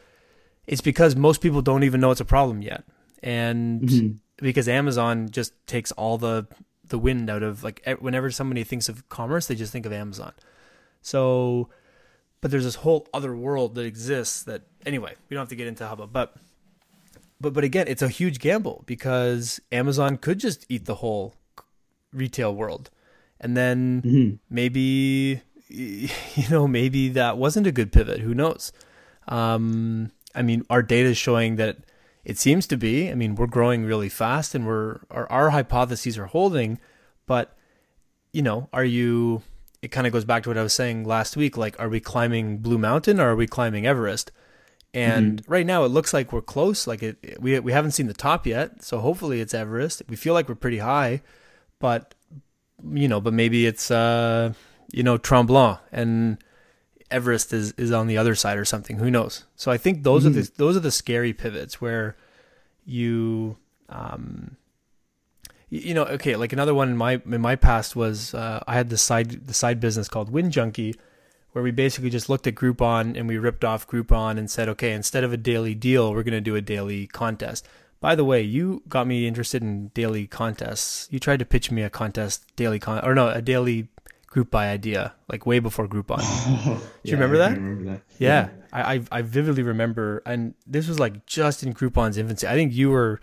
it's because most people don't even know it's a problem yet. And mm-hmm. because Amazon just takes all the the wind out of like whenever somebody thinks of commerce, they just think of Amazon. So but there's this whole other world that exists that anyway, we don't have to get into Hubba, but but but again, it's a huge gamble because Amazon could just eat the whole retail world, and then mm-hmm. maybe you know maybe that wasn't a good pivot. Who knows? Um, I mean, our data is showing that it seems to be. I mean, we're growing really fast, and we're our, our hypotheses are holding, but you know, are you? It kind of goes back to what I was saying last week. Like, are we climbing Blue Mountain or are we climbing Everest? And mm-hmm. right now, it looks like we're close. Like it, we we haven't seen the top yet, so hopefully it's Everest. We feel like we're pretty high, but you know, but maybe it's uh, you know Tremblant and Everest is is on the other side or something. Who knows? So I think those mm-hmm. are the those are the scary pivots where you um you know okay like another one in my in my past was uh, I had the side the side business called Wind Junkie where we basically just looked at Groupon and we ripped off Groupon and said, okay, instead of a daily deal, we're going to do a daily contest. By the way, you got me interested in daily contests. You tried to pitch me a contest, daily con, or no, a daily group buy idea, like way before Groupon. Do you yeah, remember, that? remember that? Yeah, yeah. I, I I vividly remember, and this was like just in Groupon's infancy. I think you were,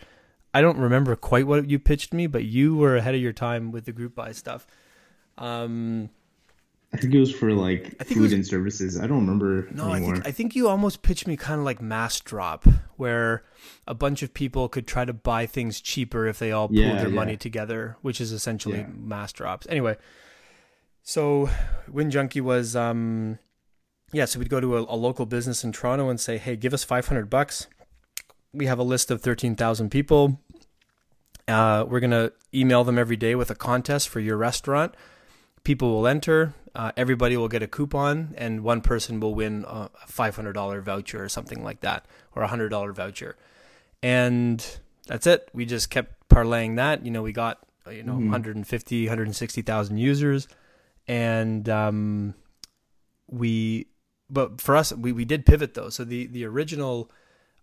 I don't remember quite what you pitched me, but you were ahead of your time with the group buy stuff. Um, I think it was for like food was, and services. I don't remember no, anymore. I think I think you almost pitched me kind of like mass drop, where a bunch of people could try to buy things cheaper if they all pooled yeah, their yeah. money together, which is essentially yeah. mass drops. Anyway, so Wind Junkie was um yeah, so we'd go to a, a local business in Toronto and say, "Hey, give us 500 bucks. We have a list of 13,000 people. Uh, we're going to email them every day with a contest for your restaurant. People will enter uh, everybody will get a coupon, and one person will win a $500 voucher or something like that, or a $100 voucher. And that's it. We just kept parlaying that. You know, we got, you know, mm-hmm. 150, 160,000 users. And um, we, but for us, we, we did pivot though. So the, the original,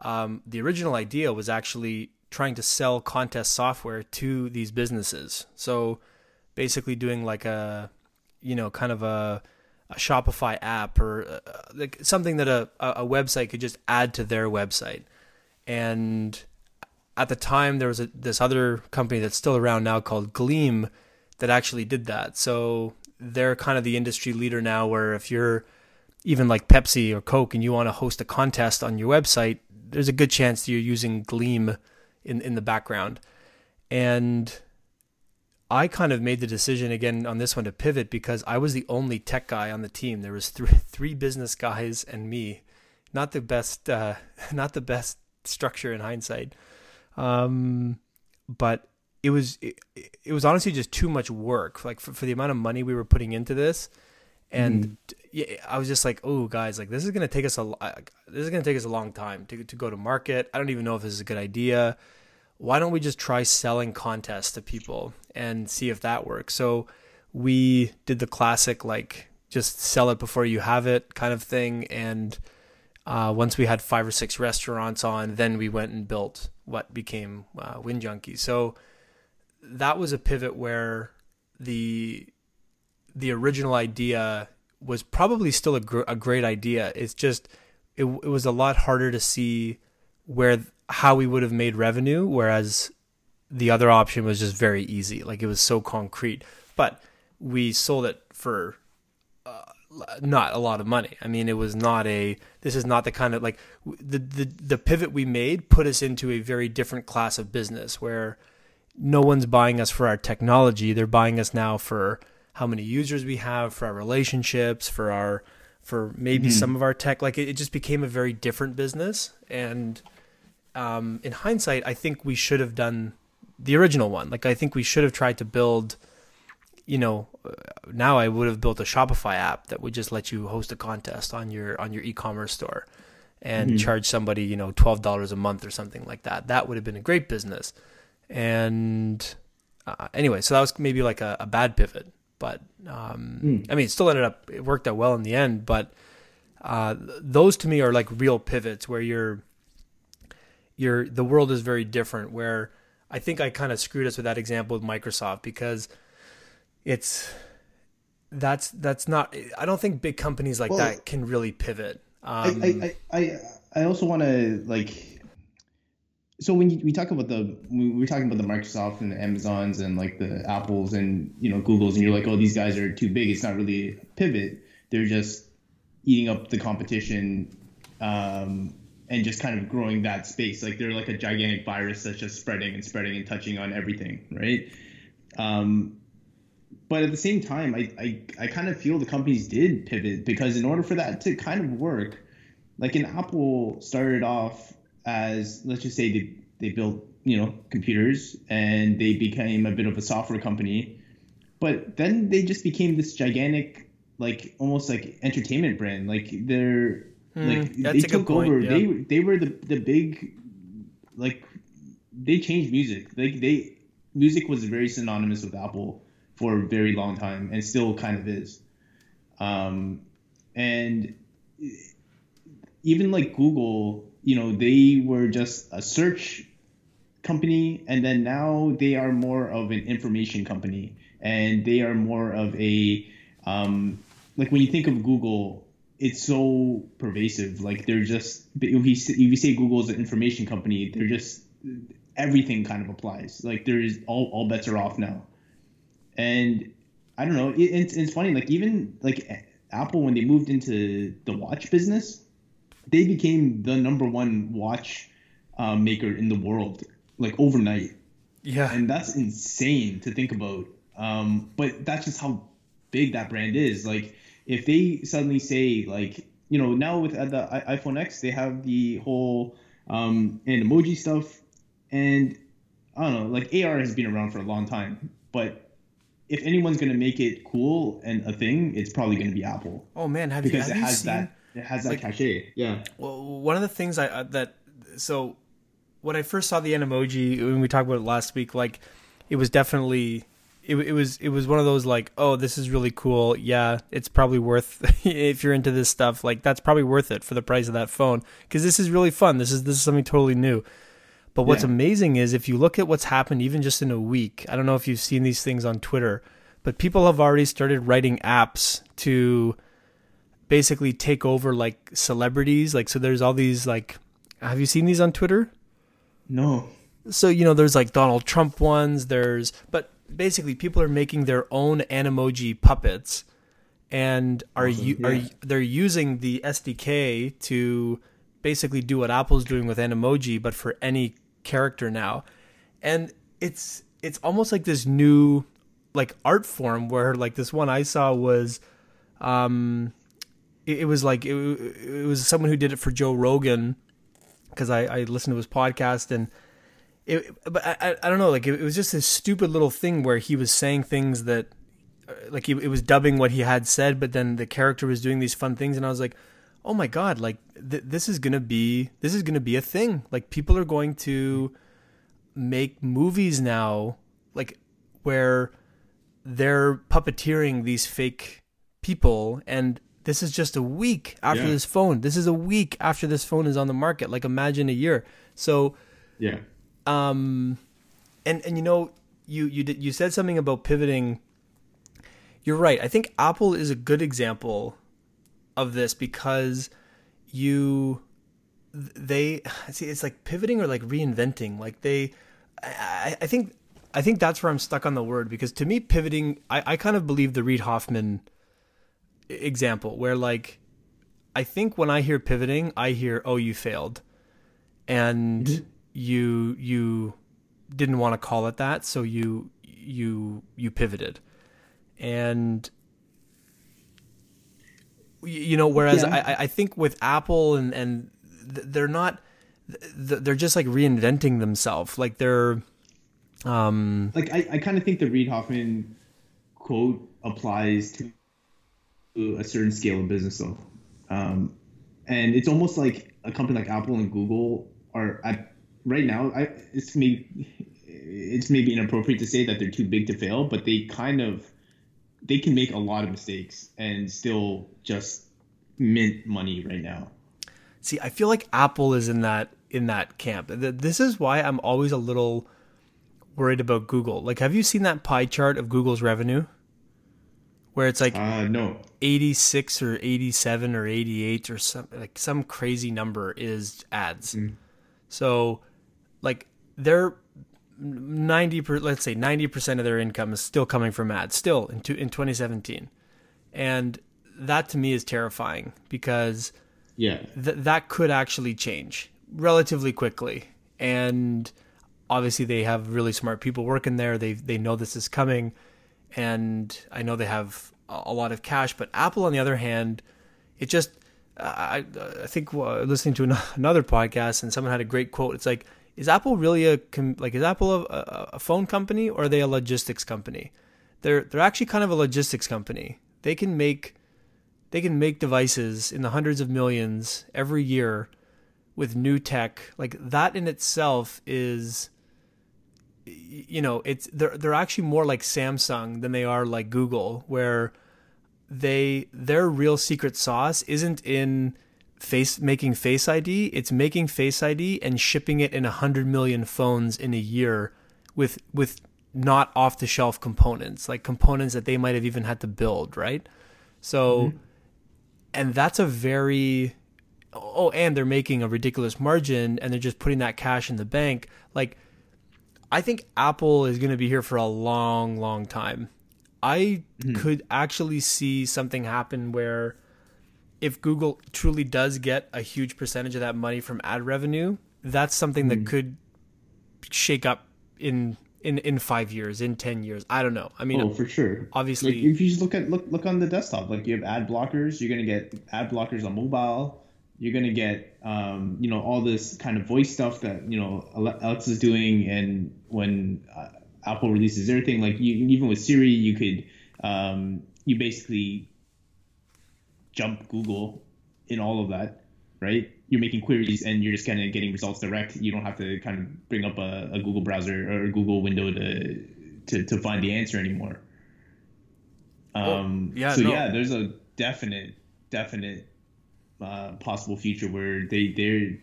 um, the original idea was actually trying to sell contest software to these businesses. So basically doing like a, you know, kind of a, a Shopify app or uh, like something that a, a website could just add to their website. And at the time, there was a, this other company that's still around now called Gleam that actually did that. So they're kind of the industry leader now, where if you're even like Pepsi or Coke and you want to host a contest on your website, there's a good chance that you're using Gleam in in the background. And I kind of made the decision again on this one to pivot because I was the only tech guy on the team. There was three three business guys and me. Not the best, uh, not the best structure in hindsight. Um, but it was it, it, was honestly just too much work. Like for, for the amount of money we were putting into this, and mm. yeah, I was just like, oh guys, like this is gonna take us a this is gonna take us a long time to to go to market. I don't even know if this is a good idea why don't we just try selling contests to people and see if that works? So we did the classic, like, just sell it before you have it kind of thing. And uh, once we had five or six restaurants on, then we went and built what became uh, Wind Junkie. So that was a pivot where the the original idea was probably still a, gr- a great idea. It's just it, it was a lot harder to see where how we would have made revenue, whereas the other option was just very easy. Like it was so concrete. But we sold it for uh, not a lot of money. I mean, it was not a. This is not the kind of like the the the pivot we made put us into a very different class of business where no one's buying us for our technology. They're buying us now for how many users we have, for our relationships, for our for maybe mm-hmm. some of our tech. Like it, it just became a very different business and um, in hindsight, I think we should have done the original one. Like I think we should have tried to build, you know, uh, now I would have built a Shopify app that would just let you host a contest on your on your e-commerce store and mm-hmm. charge somebody, you know, twelve dollars a month or something like that. That would have been a great business. And uh, anyway, so that was maybe like a, a bad pivot, but um, mm. I mean, it still ended up it worked out well in the end. But uh, those to me are like real pivots where you're you're the world is very different. Where I think I kind of screwed us with that example with Microsoft because it's that's that's not. I don't think big companies like well, that can really pivot. Um, I, I, I I also want to like so when you, we talk about the we were talking about the Microsoft and the Amazons and like the Apples and you know Googles and you're like oh these guys are too big. It's not really a pivot. They're just eating up the competition um, and just kind of growing that space. Like they're like a gigantic virus that's just spreading and spreading and touching on everything right? Um, but at the same time I, I I kind of feel the companies did pivot because in order for that to kind of work like an Apple started off as let's just say they they built you know computers and they became a bit of a software company, but then they just became this gigantic like almost like entertainment brand. Like they're hmm, like they took over. Yeah. They they were the the big like they changed music. Like they music was very synonymous with Apple for a very long time and still kind of is. Um, and even like Google you know they were just a search company and then now they are more of an information company and they are more of a um, like when you think of google it's so pervasive. Like they're just if you, say google is an information company they're just everything kind of applies. Like there's all, all bets are off now. And i don't know it, it's, it's funny like even like apple when they moved into the watch business they became the number one watch uh, maker in the world like overnight. Yeah, and that's insane to think about. Um, but that's just how big that brand is. Like if they suddenly say like you know now with uh, the iPhone X they have the whole um, Animoji stuff, and I don't know like AR has been around for a long time, but if anyone's gonna make it cool and a thing, it's probably gonna be Apple. Oh man, have because you, have it has seen... that it has that like, cachet. Yeah. Well, one of the things I uh, that so when I first saw the Animoji when we talked about it last week, like it was definitely it, it was it was one of those like oh this is really cool yeah it's probably worth if you're into this stuff like that's probably worth it for the price of that phone because this is really fun this is this is something totally new but what's yeah. amazing is if you look at what's happened even just in a week I don't know if you've seen these things on Twitter but people have already started writing apps to basically take over like celebrities. Like, so there's all these like, have you seen these on Twitter? No. So you know, there's like Donald Trump ones. There's, but basically, people are making their own Animoji puppets, and are awesome. you yeah. are they're using the SDK to basically do what Apple's doing with Animoji, but for any character now, and it's it's almost like this new like art form where like this one I saw was um it, it was like it, it, was someone who did it for Joe Rogan because I, I listened to his podcast and it, but I, I don't know like it, was just this stupid little thing where he was saying things that uh, like it was dubbing what he had said but then the character was doing these fun things and I was like oh my god like th- this is gonna be this is gonna be a thing. Like people are going to make movies now like where they're puppeteering these fake people and this is just a week after yeah. this phone. This is a week after this phone is on the market. Like imagine a year. So yeah. Um and and you know you you did you said something about pivoting. You're right. I think Apple is a good example of this because you they see it's like pivoting or like reinventing. Like they I, I think I think that's where I'm stuck on the word because to me pivoting I, I kind of believe the Reid Hoffman example where like I think when I hear pivoting, I hear oh you failed. And mm-hmm. you you didn't want to call it that, so you you you pivoted. And you know whereas yeah. I I think with Apple and and they're not they're just like reinventing themselves. Like they're um like I, I kind of think the Reid Hoffman quote applies to a certain scale of business though. Um, and it's almost like a company like Apple and Google are at right now. I, it's maybe it's maybe inappropriate to say that they're too big to fail, but they kind of they can make a lot of mistakes and still just mint money right now. See, I feel like Apple is in that in that camp. This is why I'm always a little worried about Google. Like, have you seen that pie chart of Google's revenue? Where it's like uh, no. 86 or 87 or 88 or some like some crazy number is ads. Mm. So like they're 90 per, let's say 90% of their income is still coming from ads still in, two, in 2017 and that to me is terrifying because yeah. th- that could actually change relatively quickly. And obviously they have really smart people working there. They they know this is coming and I know they have a lot of cash but Apple on the other hand it just I I think uh, listening to another podcast and someone had a great quote it's like is Apple really a like is Apple a, a, phone company or are they a logistics company? They're they're actually kind of a logistics company. They can make they can make devices in the hundreds of millions every year with new tech. Like that in itself is you know, it's they're they're actually more like Samsung than they are like Google where they their real secret sauce isn't in face making face ID, it's making face ID and shipping it in a hundred million phones in a year with with not off the shelf components, like components that they might have even had to build, right? So mm-hmm. and that's a very oh, and they're making a ridiculous margin and they're just putting that cash in the bank. Like I think Apple is going to be here for a long, long time. I mm-hmm. could actually see something happen where if Google truly does get a huge percentage of that money from ad revenue, that's something mm. that hmm. could shake up in in in five years, in ten years. I don't know. I mean, oh, for sure. Obviously, like, if you just look at look look on the desktop, like you have ad blockers, you're gonna get ad blockers on mobile. You're gonna get um, you know all this kind of voice stuff that you know Alexa's doing, and when uh, Apple releases their thing, like you, even with Siri, you could um, you basically jump Google in all of that, right? You're making queries and you're just kind of getting results direct. You don't have to kind of bring up a, a Google browser or a Google window to to, to find the answer anymore. Um, yeah, so no. yeah, there's a definite, definite uh, possible future where they their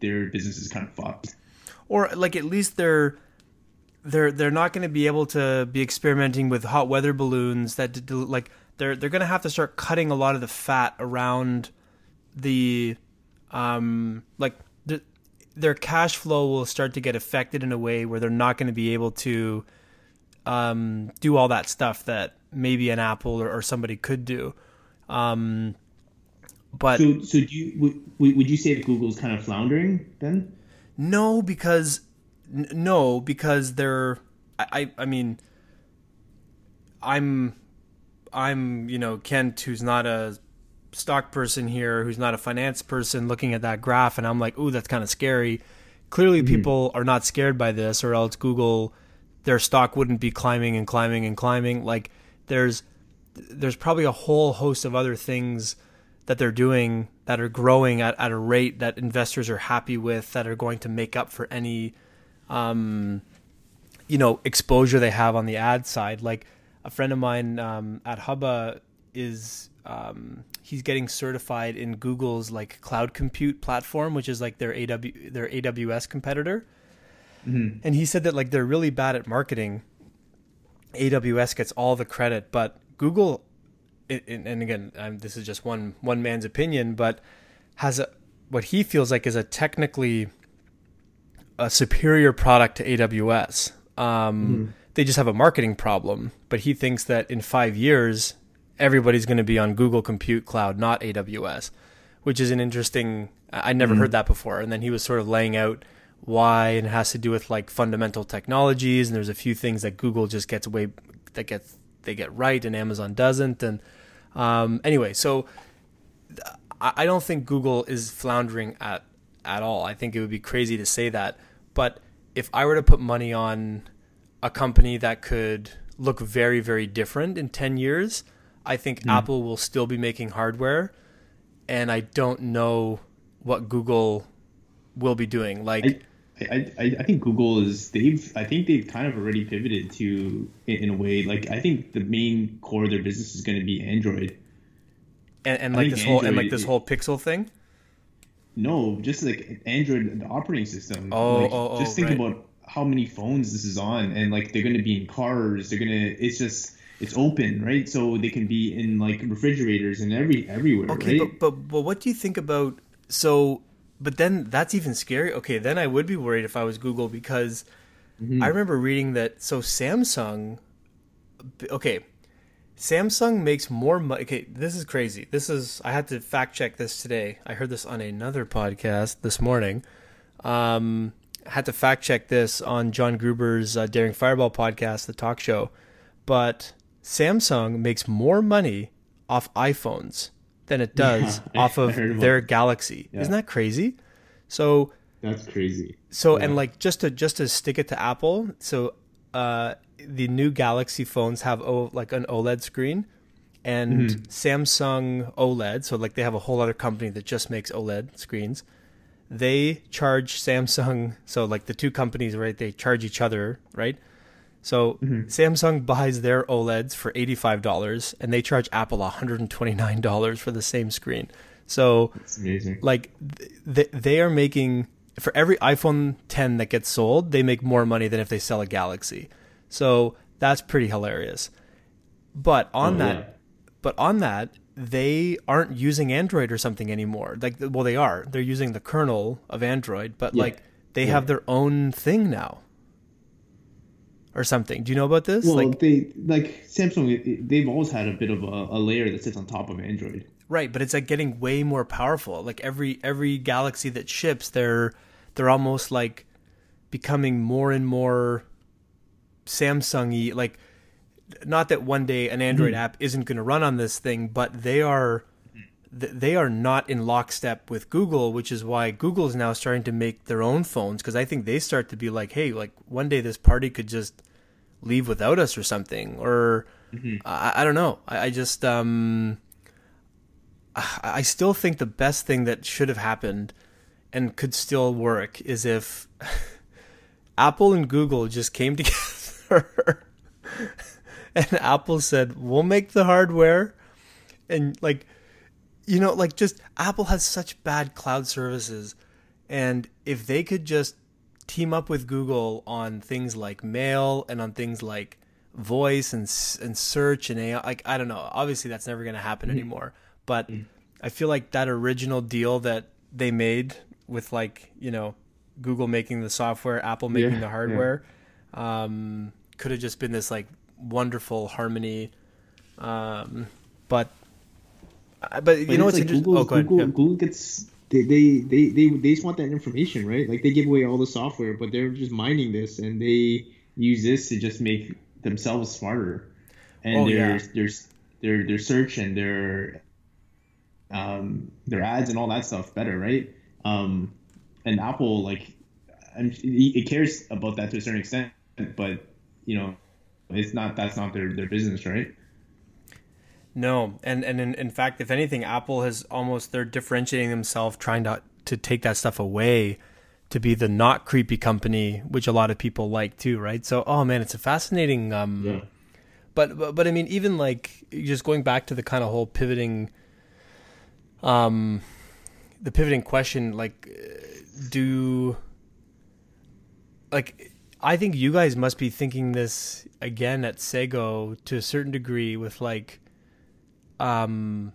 their business is kind of fucked. Or like at least they're they're they're not going to be able to be experimenting with hot weather balloons that like they're they're going to have to start cutting a lot of the fat around the um like the, their cash flow will start to get affected in a way where they're not going to be able to um do all that stuff that maybe an Apple or, or somebody could do. Um but so, so do you would, would you say that Google's kind of floundering then? No, because n- no, because they're I, I I mean I'm I'm, you know, Kent, who's not a stock person here, who's not a finance person, looking at that graph, and I'm like, ooh, that's kind of scary. Clearly, mm-hmm. people are not scared by this, or else Google, their stock wouldn't be climbing and climbing and climbing. Like, there's there's probably a whole host of other things that they're doing that are growing at, at a rate that investors are happy with, that are going to make up for any, um, you know, exposure they have on the ad side. Like a friend of mine um, at Hubba is um, he's getting certified in Google's like cloud compute platform, which is like their AW their AWS competitor. Mm-hmm. And he said that like they're really bad at marketing. AWS gets all the credit, but Google, and again, this is just one one man's opinion, but has a what he feels like is a technically a superior product to AWS. Um, mm-hmm they just have a marketing problem. But he thinks that in five years, everybody's going to be on Google Compute Cloud, not AWS, which is an interesting. I never mm-hmm. heard that before. And then he was sort of laying out why, and it has to do with like fundamental technologies. And there's a few things that Google just gets away that gets they get right, and Amazon doesn't. And um, anyway, so I don't think Google is floundering at at all. I think it would be crazy to say that. But if I were to put money on a company that could look very, very different in 10 years. I think mm. Apple will still be making hardware, and I don't know what Google will be doing. Like, I, I, I think Google is they've I think they've kind of already pivoted to in a way like I think the main core of their business is going to be Android. And, and like this Android, whole and like this whole Pixel thing. No, just like Android, the operating system. Oh, like, oh, oh, just think right. about how many phones this is on and like they're going to be in cars they're going to it's just it's open right so they can be in like refrigerators and every everywhere okay right? but, but but what do you think about so but then that's even scary. Okay, then I would be worried if I was Google because mm-hmm. I remember reading that. So Samsung, okay, Samsung makes more money. Okay, this is crazy. This is I had to fact check this today. I heard this on another podcast this morning. Um, I had to fact check this on John Gruber's uh, Daring Fireball podcast, the talk show. But Samsung makes more money off iPhones than it does yeah, off of their Galaxy. Yeah. Isn't that crazy? So that's crazy. So yeah. and like just to just to stick it to Apple, so uh, the new Galaxy phones have o, like an OLED screen, and mm-hmm. Samsung OLED. So like they have a whole other company that just makes OLED screens. They charge Samsung. So like the two companies, right? They charge each other, right? So mm-hmm. Samsung buys their OLEDs for $85 and they charge Apple $129 for the same screen. So. Like th- they are making for every iPhone 10 that gets sold, they make more money than if they sell a Galaxy. So that's pretty hilarious. But on oh, that yeah. but on that they aren't using Android or something anymore. Like well they are. They're using the kernel of Android, but yeah. like they yeah. have their own thing now or something. Do you know about this? Well, like they like Samsung, they've always had a bit of a, a, layer that sits on top of Android. Right, but it's like getting way more powerful. Like every every Galaxy that ships, they're they're almost like becoming more and more Samsungy. Like, not that one day an Android mm-hmm. app isn't going to run on this thing, but they are they are not in lockstep with Google, which is why Google is now starting to make their own phones because I think they start to be like, hey, like one day this party could just leave without us or something, or mm-hmm. I, I, don't know. I, I just um, I still think the best thing that should have happened and could still work is if Apple and Google just came together and Apple said, "We'll make the hardware," and like you know, like just Apple has such bad cloud services, and if they could just team up with Google on things like mail and on things like voice and and search and AI, like I don't know, obviously that's never going to happen mm-hmm. anymore. But mm-hmm. I feel like that original deal that they made with like you know Google making the software, Apple making yeah, the hardware, yeah. um, could have just been this like wonderful harmony. Um, but but you but know what's like Google, oh, Google, yeah. Google gets they, they they they they just want that information, right? Like they give away all the software, but they're just mining this and they use this to just make themselves smarter. And oh, their yeah. their their their search and their um their ads and all that stuff better, right? Um and Apple like I'm, it cares about that to a certain extent, but you know, it's not that's not their their business, right? No, and and in, in fact, if anything, Apple has almost they're differentiating themselves, trying to to take that stuff away, to be the not creepy company, which a lot of people like too, right? So, oh man, it's a fascinating. Um, yeah. But, but but I mean, even like just going back to the kind of whole pivoting, um, the pivoting question, like, do like I think you guys must be thinking this again at Sago to a certain degree with like um,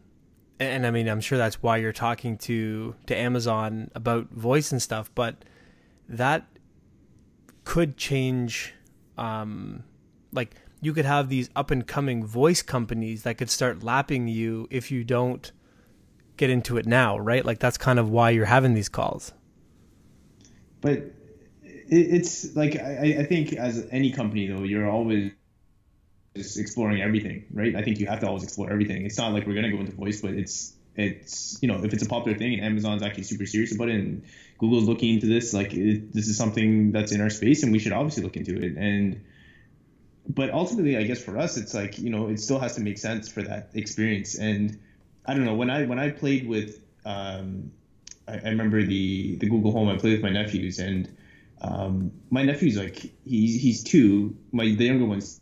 and, I mean, I'm sure that's why you're talking to to Amazon about voice and stuff, but that could change. Um, like you could have these up and coming voice companies that could start lapping you if you don't get into it now, right? Like that's kind of why you're having these calls. But it's like I, I think as any company though, you're always just exploring everything, right? I think you have to always explore everything. It's not like we're gonna go into voice, but it's it's you know if it's a popular thing and Amazon's actually super serious about it and Google's looking into this, like it, this is something that's in our space and we should obviously look into it. And but ultimately, I guess for us, it's like you know it still has to make sense for that experience. And I don't know when I when I played with um, I, I remember the the Google Home. I played with my nephews and. Um, my nephew's like he's he's two. My the younger one's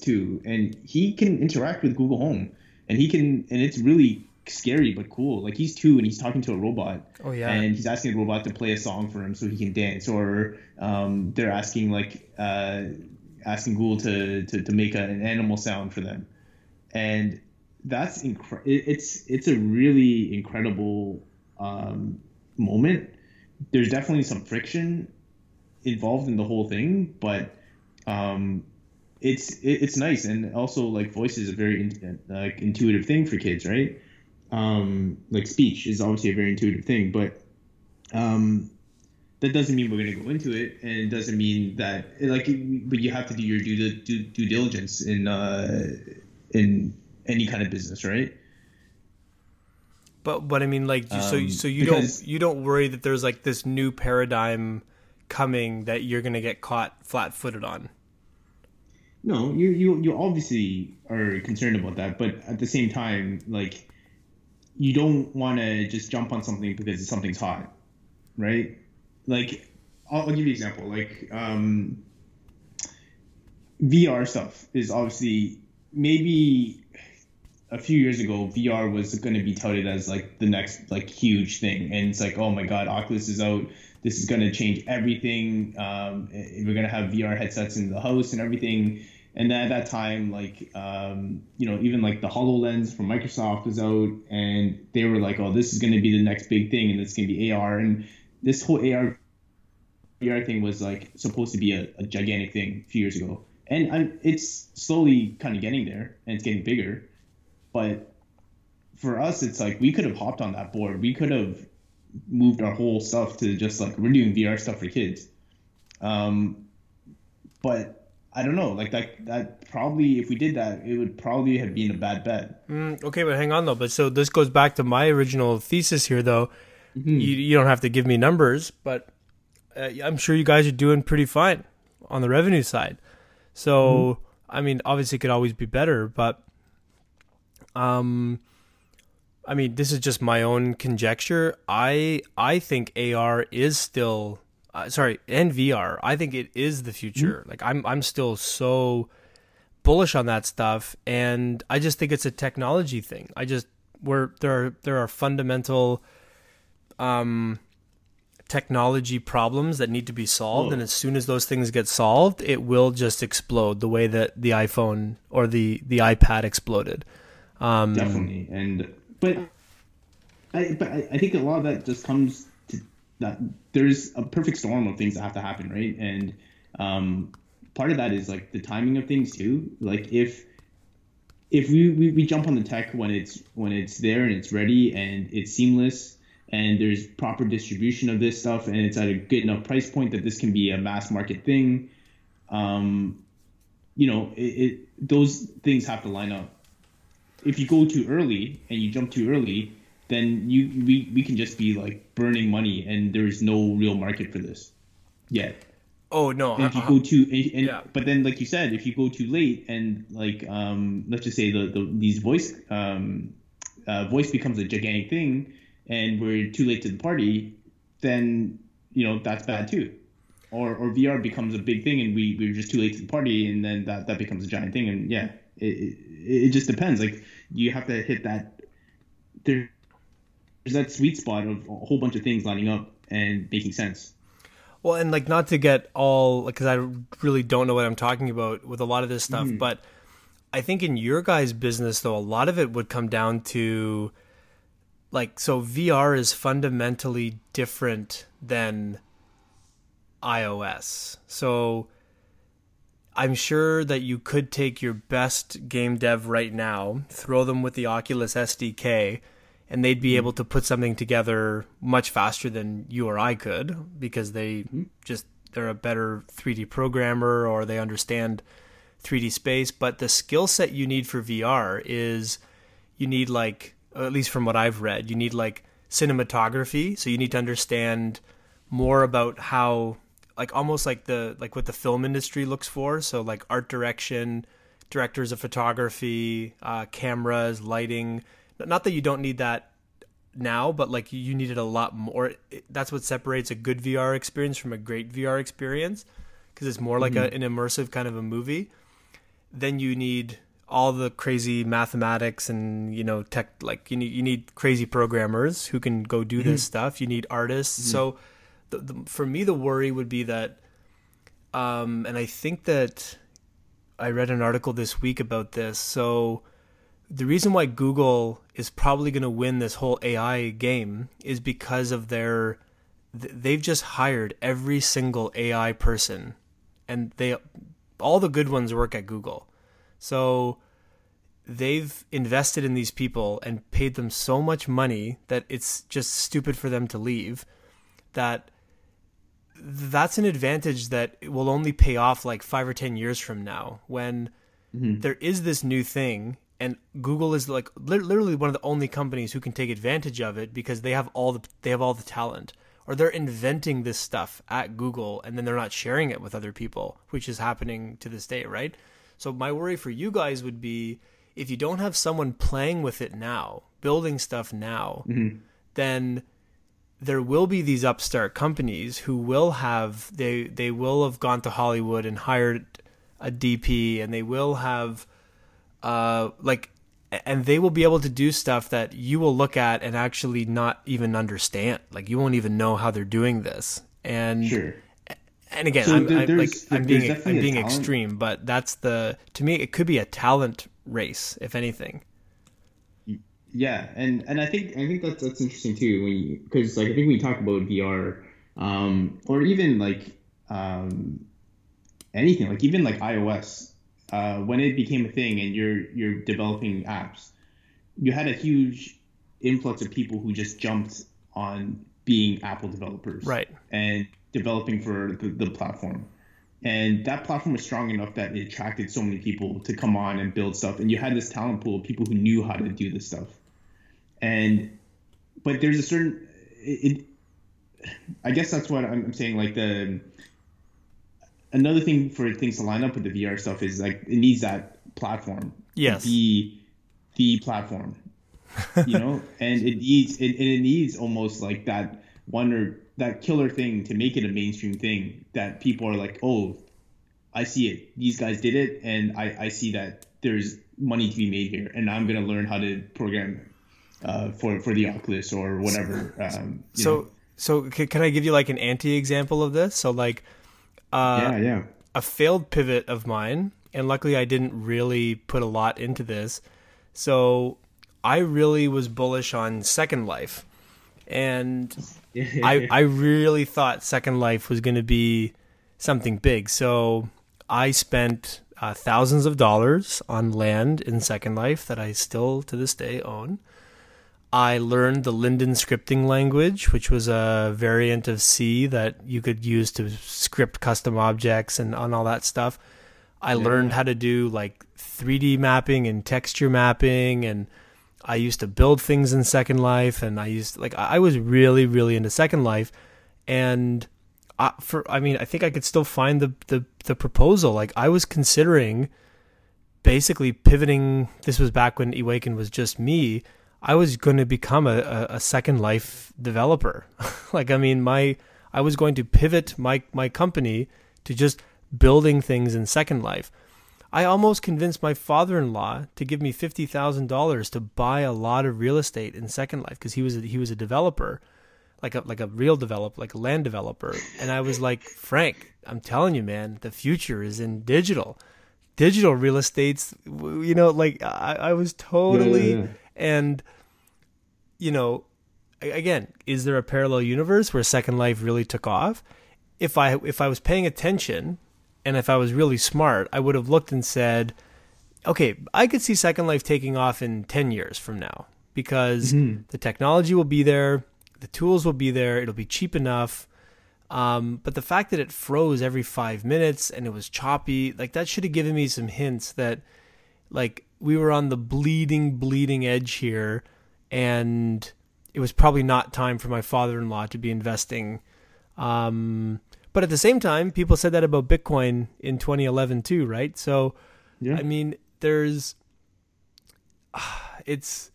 too, and he can interact with Google Home, and he can, and it's really scary but cool. Like he's two and he's talking to a robot. Oh yeah. And he's asking a robot to play a song for him so he can dance, or um, they're asking like uh, asking Google to, to to make a, an animal sound for them, and that's incredible. It's it's a really incredible um, moment. There's definitely some friction involved in the whole thing, but um, it's it's nice and also like voice is a very in, like intuitive thing for kids, right? Um, like speech is obviously a very intuitive thing, but um, that doesn't mean we're going to go into it, and it doesn't mean that like but you have to do your due due, due diligence in uh, in any kind of business, right? But but I mean, like, so um, so you don't you don't worry that there's like this new paradigm coming that you're gonna get caught flat-footed on. No, you you you obviously are concerned about that, but at the same time, like, you don't want to just jump on something because something's hot, right? Like, I'll, I'll give you an example. Like, um, VR stuff is obviously maybe a few years ago, VR was going to be touted as like the next like huge thing, and it's like, oh my god, Oculus is out. This is going to change everything. Um, we're going to have VR headsets in the house and everything. And then at that time, like um, you know, even like the Hololens from Microsoft was out, and they were like, oh, this is going to be the next big thing, and it's going to be AR. And this whole AR VR thing was like supposed to be a, a gigantic thing a few years ago, and I'm, it's slowly kind of getting there, and it's getting bigger but for us, it's like we could have hopped on that board. We could have moved our whole stuff to just like we're doing VR stuff for kids. Um, but I don't know, like that that probably if we did that, it would probably have been a bad bet. Mm, okay, but hang on though. But so this goes back to my original thesis here, though. Mm-hmm. You you don't have to give me numbers, but uh, I'm sure you guys are doing pretty fine on the revenue side. So mm-hmm. I mean, obviously, it could always be better, but um, I mean, this is just my own conjecture. I I think AR is still uh, sorry, and VR. I think it is the future. Mm-hmm. Like I'm I'm still so bullish on that stuff, and I just think it's a technology thing. I just where there are there are fundamental um technology problems that need to be solved and as soon as those things get solved it will just explode the way that the iphone or the the ipad exploded um, Definitely, and but I but I think a lot of that just comes that there's a perfect storm of things that have to happen, right? And um, part of that is like the timing of things too. Like if if we, we, we jump on the tech when it's when it's there and it's ready and it's seamless and there's proper distribution of this stuff and it's at a good enough price point that this can be a mass market thing um, you know it, it, those things have to line up if you go too early and you jump too early, then you we, we can just be like burning money and there's no real market for this yet. Oh no! And if you uh, go too, and, and yeah. but then like you said, if you go too late and like um, let's just say the, the these voice um, uh, voice becomes a gigantic thing, and we're too late to the party, then you know that's bad too. Or or VR becomes a big thing and we we're just too late to the party, and then that that becomes a giant thing, and yeah, it, it, it just depends. Like you have to hit that there's that sweet spot of a whole bunch of things lining up and making sense. Well, and like not to get all because I really don't know what I'm talking about with a lot of this stuff, mm. but I think in your guys' business though, a lot of it would come down to like so VR is fundamentally different than iOS. So I'm sure that you could take your best game dev right now, throw them with the Oculus SDK, and they'd be mm-hmm. able to put something together much faster than you or I could because they mm-hmm. just they're a better 3D programmer or they understand 3D space, but the skill set you need for VR is you need like at least from what I've read, you need like cinematography, so you need to understand more about how like almost like the like what the film industry looks for. So like art direction, directors of photography, uh, cameras, lighting. Not that you don't need that now, but like you need it a lot more. That's what separates a good VR experience from a great VR experience because it's more like mm-hmm. a, an immersive kind of a movie. Then you need all the crazy mathematics and you know tech like you need you need crazy programmers who can go do mm-hmm. this stuff. You need artists. Mm-hmm. So the, the, for me, the worry would be that, um, and I think that I read an article this week about this. So the reason why Google is probably going to win this whole AI game is because of their they've just hired every single AI person and they all the good ones work at Google. So they've invested in these people and paid them so much money that it's just stupid for them to leave that that's an advantage that will only pay off like 5 or 10 years from now when mm-hmm. there is this new thing and Google is like literally one of the only companies who can take advantage of it because they have all the they have all the talent or they're inventing this stuff at Google and then they're not sharing it with other people, which is happening to this day, right? So my worry for you guys would be if you don't have someone playing with it now, building stuff now, mm-hmm. then there will be these upstart companies who will have they they will have gone to Hollywood and hired a DP and they will have uh like and they will be able to do stuff that you will look at and actually not even understand. Like you won't even know how they're doing this. And sure. And again, so I'm, I, like, I'm being I'm being extreme, but that's the to me it could be a talent race, if anything. Yeah, and and I think I think that's that's interesting too when because like I think we talk about VR, um, or even like um, anything like even like iOS uh, when it became a thing and you're you're developing apps, you had a huge influx of people who just jumped on being Apple developers, right, and developing for the, the platform. And that platform was strong enough that it attracted so many people to come on and build stuff. And you had this talent pool of people who knew how to do this stuff. And, but there's a certain, it, it I guess that's what I'm saying. Like the, another thing for things to line up with the VR stuff is like it needs that platform. Yes. The the platform. you know, and it needs it, it needs almost like that one or that killer thing to make it a mainstream thing that people are like, oh, I see it. These guys did it, and I I see that there's money to be made here, and I'm gonna learn how to program uh, for for the Oculus or whatever. Um, so know. so can I give you like an anti example of this? So like uh, yeah, yeah. A failed pivot of mine, and luckily I didn't really put a lot into this. So I really was bullish on Second Life, and I I really thought Second Life was going to be something big. So I spent uh, thousands of dollars on land in Second Life that I still to this day own. I learned the Linden scripting language, which was a variant of C that you could use to script custom objects and on all that stuff. I yeah. learned how to do like 3D mapping and texture mapping and I used to build things in Second Life and I used like I was really really into Second Life and I, for I mean I think I could still find the the the proposal like I was considering basically pivoting this was back when Awaken was just me I was going to become a, a, a Second Life developer. like, I mean, my I was going to pivot my my company to just building things in Second Life. I almost convinced my father-in-law to give me fifty thousand dollars to buy a lot of real estate in Second Life because he was a, he was a developer, like a like a real developer, like a land developer. And I was like, Frank, I'm telling you, man, the future is in digital. Digital real estate's, you know, like I, I was totally yeah, yeah, yeah. And you know, again, is there a parallel universe where Second Life really took off? If I if I was paying attention and if I was really smart, I would have looked and said, okay, I could see Second Life taking off in 10 years from now because mm-hmm. the technology will be there, the tools will be there, it'll be cheap enough. Um, but the fact that it froze every five minutes and it was choppy, like that should have given me some hints that, like, we were on the bleeding, bleeding edge here and it was probably not time for my father-in-law to be investing. Um, but at the same time, people said that about Bitcoin in 2011 too, right? So, yeah. I mean, there's, it's,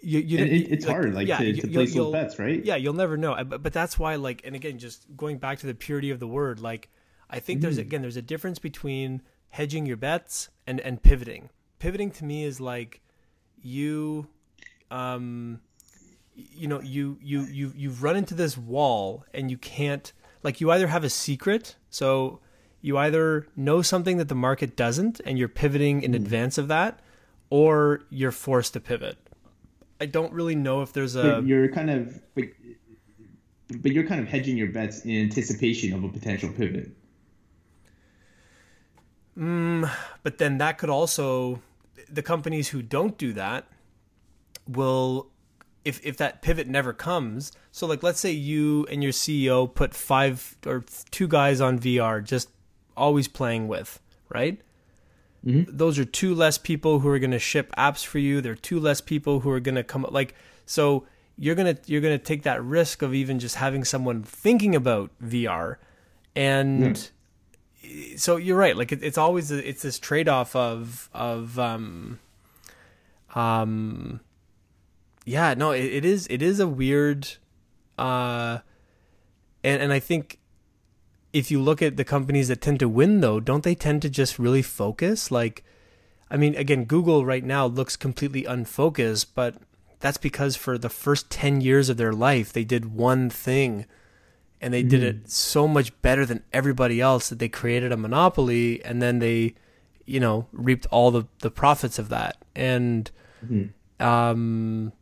you, you it, it's like, hard, like yeah, to, to place those bets, right? Yeah, you'll never know. But, but that's why, like, and again, just going back to the purity of the word, like, I think mm. there's again, there's a difference between hedging your bets and and pivoting. Pivoting to me is like you um, you know, you you you you've run into this wall and you can't like you either have a secret, so you either know something that the market doesn't and you're pivoting in mm. advance of that, or you're forced to pivot. I don't really know if there's a. But you're kind of, but, but you're kind of hedging your bets in anticipation of a potential pivot. Mm, but then that could also, the companies who don't do that will, if if that pivot never comes. So like, let's say you and your CEO put five or two guys on VR, just always playing with, right? Mm-hmm. Those are two less people who are going to ship apps for you. There are two less people who are going to come like so you're going to you're going to take that risk of even just having someone thinking about VR and so you're right like it, it's always a, it's this trade-off of of um um yeah no it, it is it is a weird uh and and I think if you look at the companies that tend to win though, don't they tend to just really focus? Like I mean, again, Google right now looks completely unfocused, but that's because for the first 10 years of their life, they did one thing and they mm. did it so much better than everybody else that they created a monopoly and then they, you know, reaped all the, the profits of that. And, mm-hmm. um,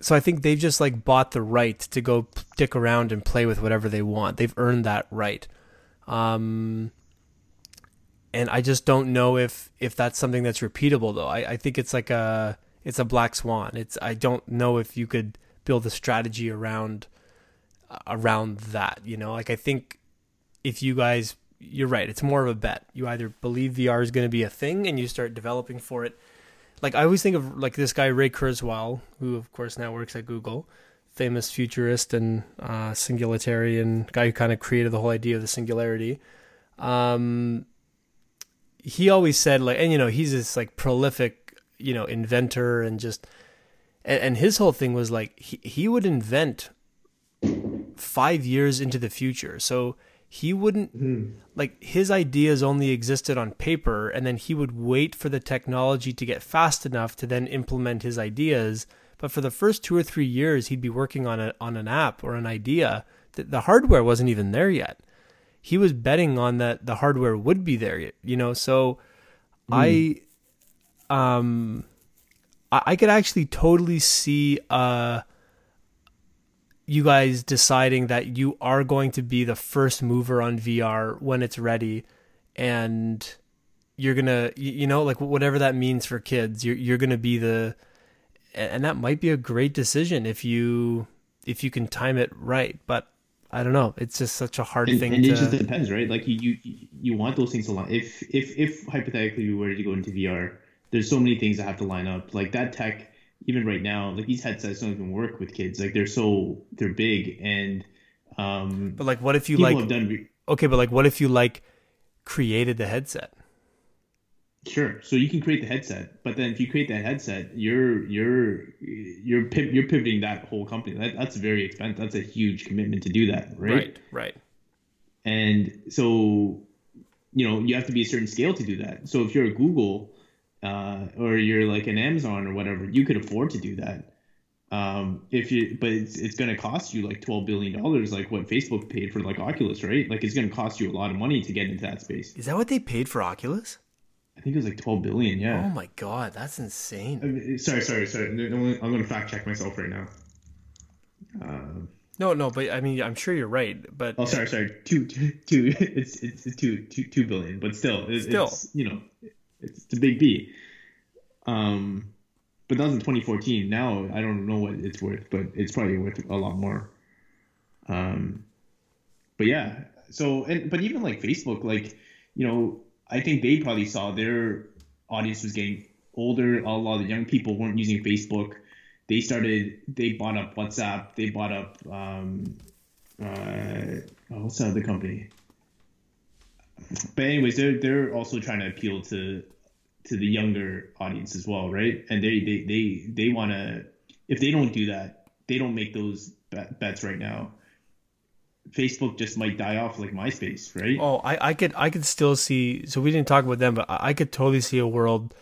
so I think they've just like bought the right to go stick around and play with whatever they want. They've earned that right. Um, and I just don't know if if that's something that's repeatable though. I, I think it's like a it's a black swan. It's I don't know if you could build a strategy around around that. You know, like I think if you guys you're right, it's more of a bet. You either believe VR is going to be a thing and you start developing for it. Like I always think of like this guy Ray Kurzweil, who of course now works at Google famous futurist and uh, singularitarian guy who kind of created the whole idea of the singularity. Um, he always said like, and you know, he's this like prolific, you know, inventor and just, and, and his whole thing was like he he would invent five years into the future, so he wouldn't mm. like his ideas only existed on paper and then he would wait for the technology to get fast enough to then implement his ideas but for the first two or three years, he'd be working on a, on an app or an idea. that the hardware wasn't even there yet. He was betting on that the hardware would be there, yet, you know. So mm. I, um, I, I could actually totally see uh, you guys deciding that you are going to be the first mover on VR when it's ready, and you're gonna, you know, like whatever that means for kids, you're you're gonna be the and that might be a great decision if you if you can time it right. But I don't know. It's just such a hard and, thing. And to... it just depends, right? Like you, you, you want those things to line. If, if, if hypothetically we were to go into VR, there's so many things that have to line up. Like that tech, even right now, like these headsets don't even work with kids. Like they're so they're big and. Um, but like, what if you like? Done... Okay, but like, what if you like created the headset? Sure. So you can create the headset, but then if you create that headset, you're you're you're you're pivoting that whole company. That, that's very expensive. That's a huge commitment to do that, right? Right. Right. And so, you know, you have to be a certain scale to do that. So if you're a Google, uh, or you're like an Amazon or whatever, you could afford to do that. Um, if you, but it's it's going to cost you like twelve billion dollars, like what Facebook paid for like Oculus, right? Like it's going to cost you a lot of money to get into that space. Is that what they paid for Oculus? I think it was like 12 billion. Yeah. Oh my god, that's insane. I mean, sorry, sorry, sorry. I'm going to fact check myself right now. Um, no, no, but I mean, I'm sure you're right. But oh, sorry, sorry. Two, two, two it's it's two, two, two billion, but still, it's, still, it's, you know, it's, a big B. Um, but that was in 2014. Now I don't know what it's worth, but it's probably worth a lot more. Um, but yeah. So and but even like Facebook, like you know, I think they probably saw their audience was getting older. A lot of the young people weren't using Facebook. They started. They bought up WhatsApp. They bought up. Um, uh, what's the other company? But anyways, they're they're also trying to appeal to to the younger audience as well, right? And they they they they want to. If they don't do that, they don't make those bets right now Facebook just might die off like MySpace, right? Oh, I, I could I could still see. So we didn't talk about them, but I could totally see a world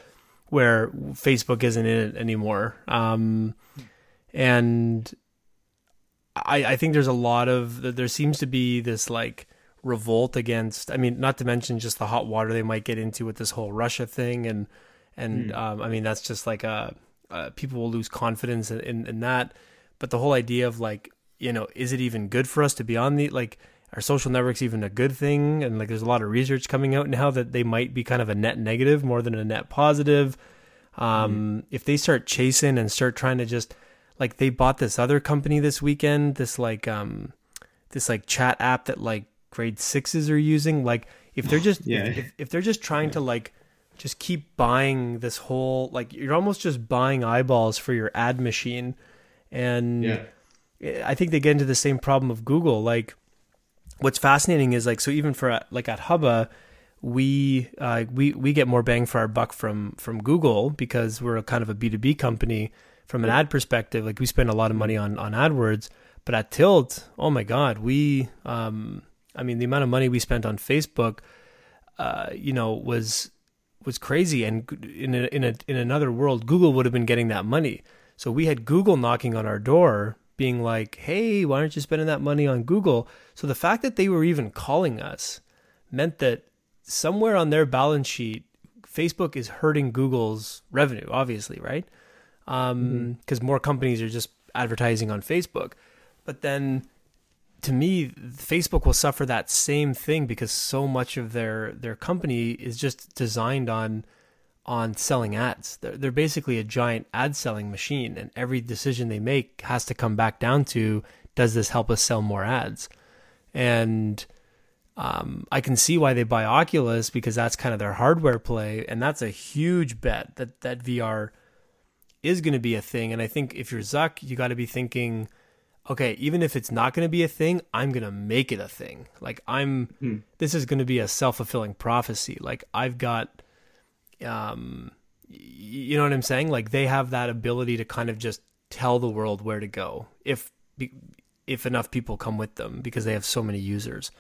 where Facebook isn't in it anymore. Um, and I I think there's a lot of there seems to be this like revolt against. I mean, not to mention just the hot water they might get into with this whole Russia thing and and um, I mean that's just like a, uh, people will lose confidence in, in in that. But the whole idea of like you know, is it even good for us to be on the like? Are social networks even a good thing? And like, there's a lot of research coming out now that they might be kind of a net negative more than a net positive. Um, If they start chasing and start trying to just like they bought this other company this weekend, this like um, this like chat app that like grade sixes are using. Like if they're just Yeah. if, if, they're just trying to like just keep buying this whole like you're almost just buying eyeballs for your ad machine, and Yeah. I think they get into the same problem of Google. Like, what's fascinating is like so even for like at Hubba, we uh, we we get more bang for our buck from from Google because we're a kind of a B two B company from an ad perspective. Like we spend a lot of money on on AdWords, but at Tilt, oh my God, we um I mean the amount of money we spent on Facebook, uh, you know, was was crazy. And in a, in a in another world, Google would have been getting that money. So we had Google knocking on our door, being like, "Hey, why aren't you spending that money on Google?" So the fact that they were even calling us meant that somewhere on their balance sheet, Facebook is hurting Google's revenue. Obviously, right? Because more companies are just advertising on Facebook. But then to me, Facebook will suffer that same thing because so much of their their company is just designed on on selling ads. They're, they're basically a giant ad selling machine, and every decision they make has to come back down to does this help us sell more ads? And um, I can see why they buy Oculus because that's kind of their hardware play, and that's a huge bet that that VR is going to be a thing. And I think if you're Zuck, you got to be thinking, okay, even if it's not going to be a thing, I'm going to make it a thing. Like I'm, this is going to be a self fulfilling prophecy. Like I've got, um, you know what I'm saying? Like they have that ability to kind of just tell the world where to go if if enough people come with them because they have so many users.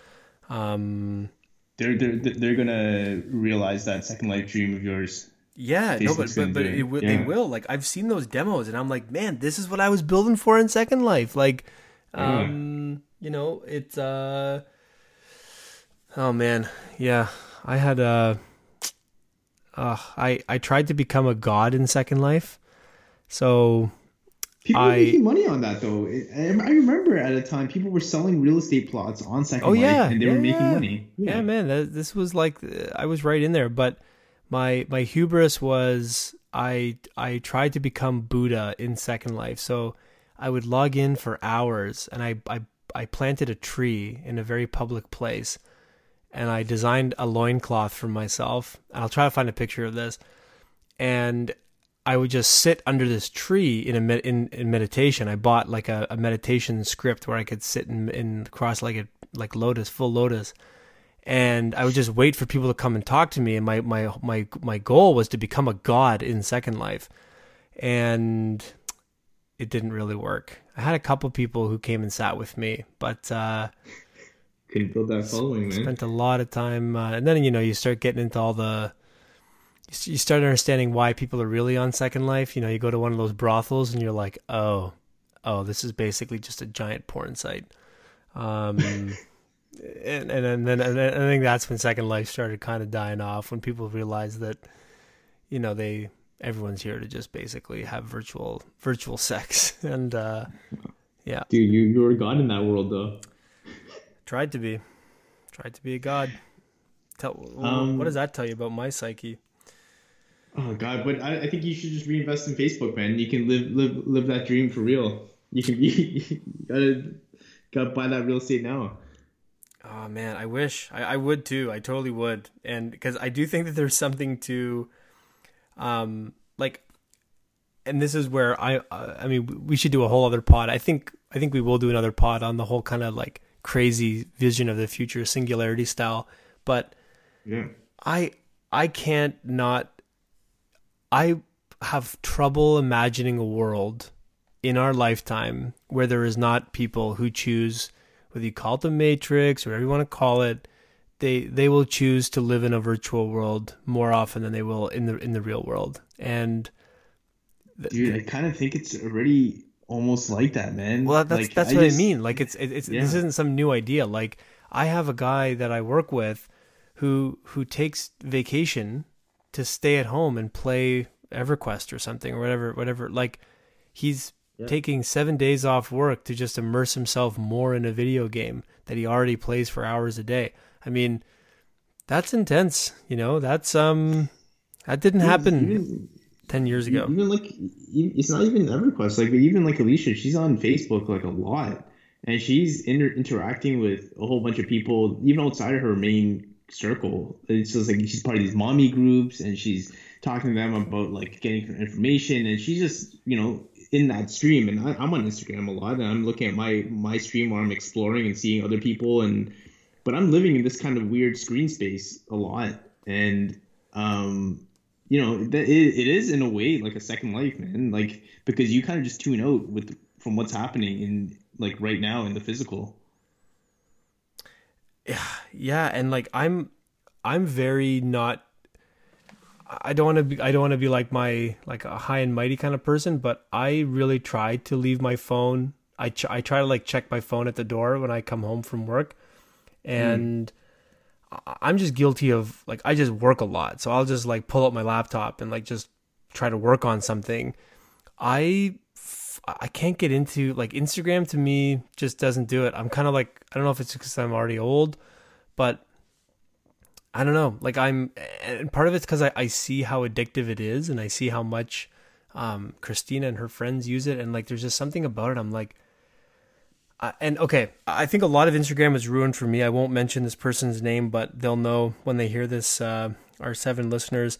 Um, They're they're they're gonna realize that Second Life dream of yours. Yeah, no, but but, but it. will, they will. Like I've seen those demos, and I'm like, man, this is what I was building for in Second Life. Like, um, you know, it's uh, oh man, yeah. I had uh, uh, I I tried to become a god in Second Life, so People were making money on that though. I I remember at a time people were selling real estate plots on Second Oh, Life, yeah, and they yeah, were making yeah. money. yeah, man, that, this was like I was right in there, but my my hubris was I I tried to become Buddha in Second Life, so I would log in for hours, and I I I planted a tree in a very public place, and I designed a loincloth for myself. I'll try to find a picture of this, and I would just sit under this tree in a med- in, in meditation. I bought like a, a meditation script where I could sit in in cross-legged like lotus, full lotus, and I would just wait for people to come and talk to me. And my my my my goal was to become a god in Second Life, and it didn't really work. I had a couple people who came and sat with me, but uh, Couldn't build that following, man. spent a lot of time, uh, and then you know you start getting into all the. you You start understanding why people are really on Second Life. You know, you go to one of those brothels and you're like, oh, oh, this is basically just a giant porn site. Um, and, and, and then and I think that's when Second Life started kind of dying off when people realized that, you know, they everyone's here to just basically have virtual virtual sex and uh, yeah, Dude, you you were god in that world though. tried to be, tried to be a god. Tell Um, what does that tell you about my psyche? Oh god, but I, I think you should just reinvest in Facebook, man. You can live live live that dream for real. You can be you gotta gotta buy that real estate now. Oh man, I wish I, I would too. I totally would, and because I do think that there's something to, um, like, and this is where I, uh, I mean, we should do a whole other pod. I think, I think we will do another pod on the whole kind of like crazy vision of the future, singularity style. But Yeah. I, I can't not. I have trouble imagining a world in our lifetime where there is not people who choose whether you call it the matrix or whatever you want to call it they they will choose to live in a virtual world more often than they will in the in the real world. And th- Dude, I kind of think it's already almost like that, man. well that's Like, that's what just- i mean. Like it's it, it's this isn't some new idea. Like i have a guy that i work with who who takes vacation to stay at home and play EverQuest or something or whatever whatever. Like he's taking 7 days off work to just immerse himself more in a video game that he already plays for hours a day. I mean, that's intense, you know? That's um that didn't happen even, 10 years ago. Even like it's not even EverQuest like even like Alicia, she's on Facebook like a lot and she's inter- interacting with a whole bunch of people even outside of her main circle. It's just like she's part of these mommy groups and she's talking to them about like getting information and she's just you know in that stream and I, am on Instagram a lot and I'm looking at my my stream where I'm exploring and seeing other people and but I'm living in this kind of weird screen space a lot and um you know that it, it is in a way like a second life man like because you kind of just tune out with from what's happening in like right now in the physical. Yeah yeah and like i'm i'm very not i don't want to be i don't want to be like my like a high and mighty kind of person but i really try to leave my phone i ch- i try to like check my phone at the door when i come home from work and mm. i'm just guilty of like i just work a lot so i'll just like pull up my laptop and like just try to work on something i I can't get into like Instagram to me just doesn't do it. I'm kind of like I don't know if it's because I'm already old, but I don't know. Like I'm, and part of it's because I, I see how addictive it is, and I see how much um, Christina and her friends use it, and like there's just something about it. I'm like, uh, and okay, I think a lot of Instagram is ruined for me. I won't mention this person's name, but they'll know when they hear this. Uh, our seven listeners,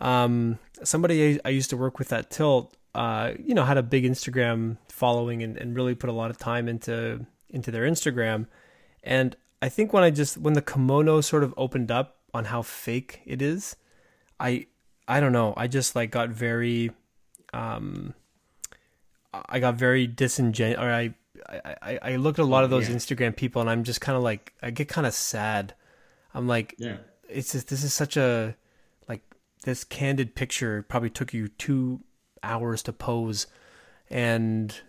um, somebody I, I used to work with at Tilt uh, you know, had a big Instagram following and, and really put a lot of time into into their Instagram. And I think when I just when the kimono sort of opened up on how fake it is, I I don't know, I just like got very um I got very disingenuous or I I, I look at a lot of those yeah. Instagram people and I'm just kind of like I get kind of sad. I'm like, yeah, it's just this is such a like this candid picture probably took you two hours to pose and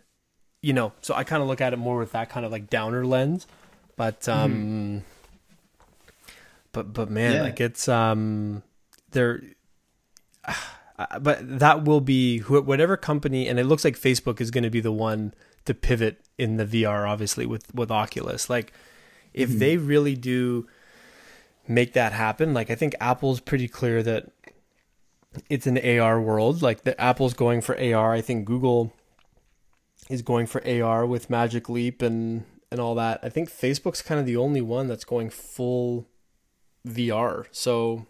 you know so i kind of look at it more with that kind of like downer lens but um mm-hmm. but but man yeah. like it's um there but that will be whatever company and it looks like facebook is going to be the one to pivot in the vr obviously with with oculus like if mm-hmm. they really do make that happen like i think apple's pretty clear that it's an AR world. Like the Apple's going for AR. I think Google is going for AR with Magic Leap and and all that. I think Facebook's kind of the only one that's going full VR. So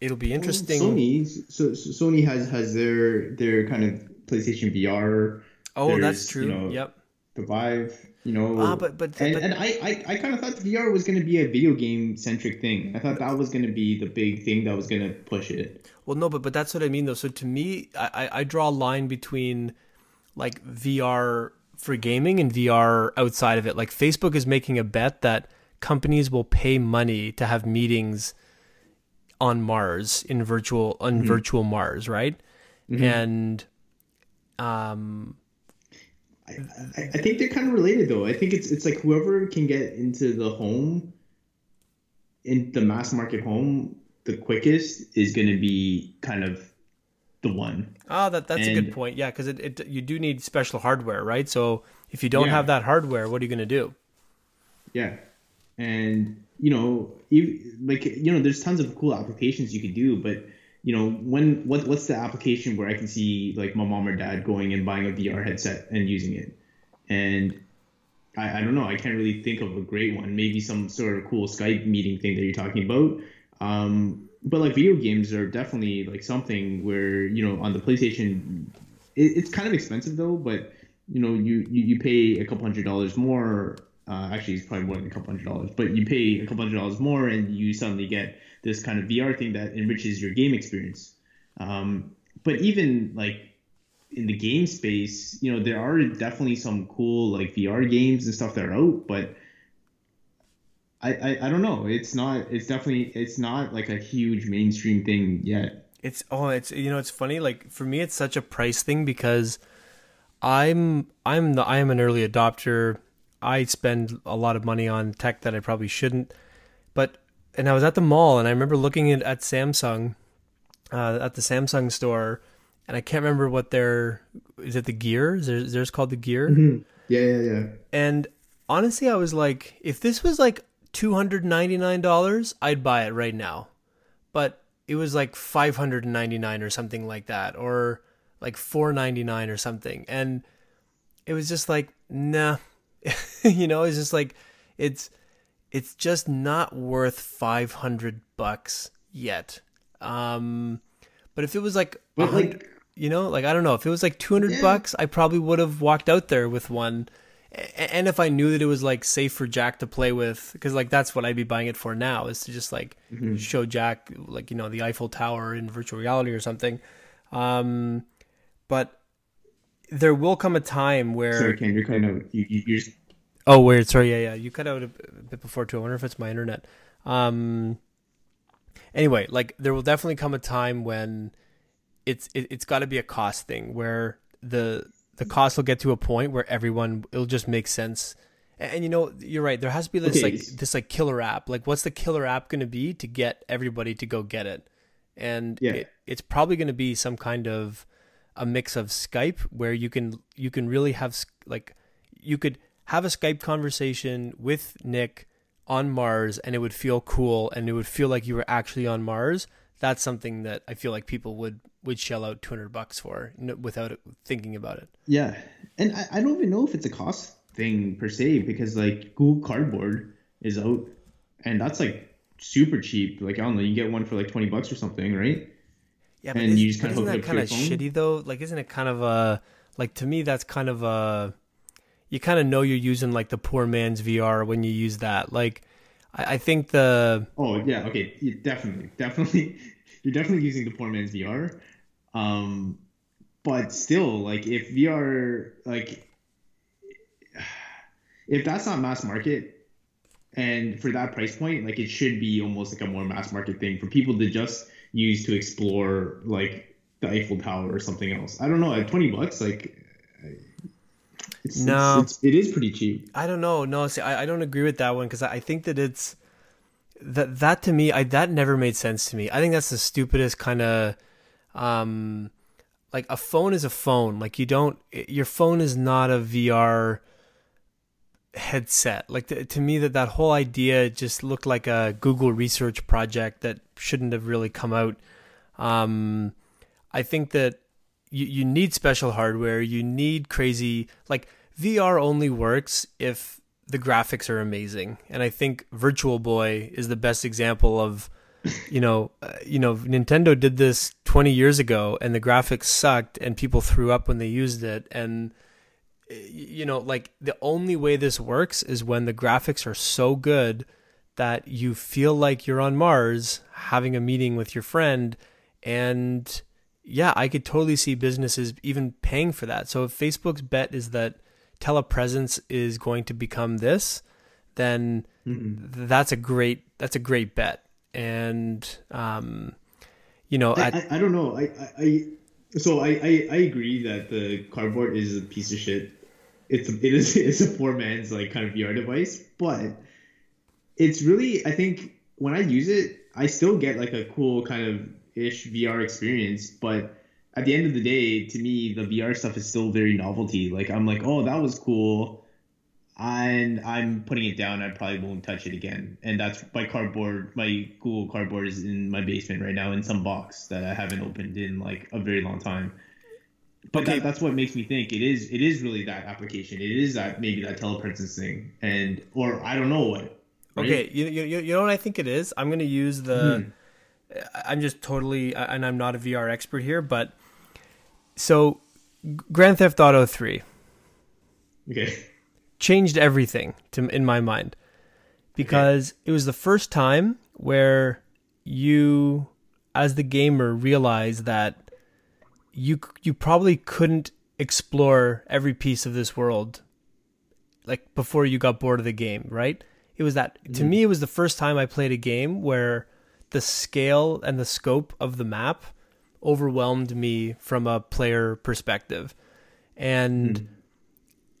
it'll be interesting. Sony, so, so Sony has has their their kind of PlayStation VR. Oh, There's, that's true. You know, yep. The Vive you know ah, but but and, but, and I, I i kind of thought the vr was going to be a video game centric thing i thought that was going to be the big thing that was going to push it well no but but that's what i mean though so to me i i draw a line between like vr for gaming and vr outside of it like facebook is making a bet that companies will pay money to have meetings on mars in virtual on mm-hmm. virtual mars right mm-hmm. and um I, I, think they're kind of related though. I think it's it's like whoever can get into the home, in the mass market home, the quickest is going to be kind of the one. Oh, that that's and, a good point. Yeah, because it, it you do need special hardware, right? So if you don't yeah. have that hardware, what are you going to do? Yeah, and you know, you, like you know, there's tons of cool applications you could do, but you know, when what what's the application where I can see like my mom or dad going and buying a VR headset and using it? And I, I don't know, I can't really think of a great one. Maybe some sort of cool Skype meeting thing that you're talking about. Um, but like video games are definitely like something where you know on the PlayStation, it, it's kind of expensive though, but you know you, you, you pay a couple hundred dollars more. Uh, actually, it's probably more than a couple hundred dollars, but you pay a couple hundred dollars more and you suddenly get this kind of VR thing that enriches your game experience. Um, but even like in the game space, you know, there are definitely some cool like VR games and stuff that are out, but I, I, I don't know. It's not. It's definitely. It's not like a huge mainstream thing yet. It's oh, it's you know, it's funny. Like for me, it's such a price thing because I'm I'm the I am an early adopter. I spend a lot of money on tech that I probably shouldn't. But and I was at the mall and I remember looking at, at Samsung. uh, at the Samsung store, and I can't remember what their is it the Gear? Is there, is theirs called the Gear? Mm-hmm. Yeah, yeah, yeah. And honestly, I was like, if this was like two hundred ninety nine dollars, I'd buy it right now. But it was like five hundred and ninety nine or something like that, or like four ninety nine or something, and it was just like, nah, you know, it's just like it's it's just not worth 500 bucks yet. Um, but if it was like, like, you know, like I don't know, if it was like 200 yeah. bucks, I probably would have walked out there with one. And if I knew that it was like safe for Jack to play with, because like that's what I'd be buying it for now, is to just like mm-hmm. show Jack like you know the Eiffel Tower in virtual reality or something. Um, but there will come a time where. Sorry, Ken, you're kind of you, you, are Oh, weird. Sorry. Yeah, yeah. You cut out a bit before too. I wonder if it's my internet. Um. Anyway, like there will definitely come a time when it's it, it's got to be a cost thing where the the cost will get to a point where everyone it'll just make sense. And, and you know, you're right. There has to be this okay. like this like killer app. Like, what's the killer app going to be to get everybody to go get it? And yeah. it, it's probably going to be some kind of a mix of Skype where you can you can really have like you could have a Skype conversation with Nick on Mars and it would feel cool and it would feel like you were actually on Mars, that's something that I feel like people would would shell out 200 bucks for without thinking about it. Yeah. And I, I don't even know if it's a cost thing per se because like Google Cardboard is out and that's like super cheap. Like I don't know, you get one for like 20 bucks or something, right? Yeah, but and you just kind of isn't that kind of shitty though? Like isn't it kind of a like to me that's kind of a you kind of know you're using like the poor man's VR when you use that. Like, I, I think the oh yeah okay yeah, definitely definitely you're definitely using the poor man's VR. Um, but still, like if VR like if that's not mass market and for that price point, like it should be almost like a more mass market thing for people to just use to explore like the Eiffel Tower or something else. I don't know at twenty bucks like it's, no, it's, it's, it is pretty cheap. I don't know. No, see, I, I don't agree with that one because I, I think that it's that that to me, I that never made sense to me. I think that's the stupidest kind of, um, like a phone is a phone. Like you don't, your phone is not a VR headset. Like to, to me, that that whole idea just looked like a Google research project that shouldn't have really come out. Um, I think that you, you need special hardware. You need crazy like VR only works if the graphics are amazing. And I think Virtual Boy is the best example of you know, uh, you know, Nintendo did this 20 years ago and the graphics sucked and people threw up when they used it and you know, like the only way this works is when the graphics are so good that you feel like you're on Mars having a meeting with your friend and yeah, I could totally see businesses even paying for that. So if Facebook's bet is that telepresence is going to become this, then mm-hmm. that's a great that's a great bet. And um, you know, I, I, I, don't know. I, I so I, I, I agree that the cardboard is a piece of shit. It's a, it is it's a poor man's like kind of VR device, but it's really I think when I use it, I still get like a cool kind of ish VR experience, but at the end of the day, to me, the VR stuff is still very novelty. Like I'm like, oh, that was cool, and I'm putting it down. I probably won't touch it again. And that's my cardboard. My Google Cardboard is in my basement right now in some box that I haven't opened in like a very long time. But okay. that, that's what makes me think it is. It is really that application. It is that maybe that telepresence thing, and or I don't know what. Right? Okay, you, you you know what I think it is. I'm gonna use the. Hmm I'm just totally, and I'm not a VR expert here, but so Grand Theft Auto 3. Okay. Changed everything to in my mind because okay. it was the first time where you as the gamer realize that you you probably couldn't explore every piece of this world like before you got bored of the game, right? It was that mm. to me it was the first time I played a game where the scale and the scope of the map overwhelmed me from a player perspective. And mm.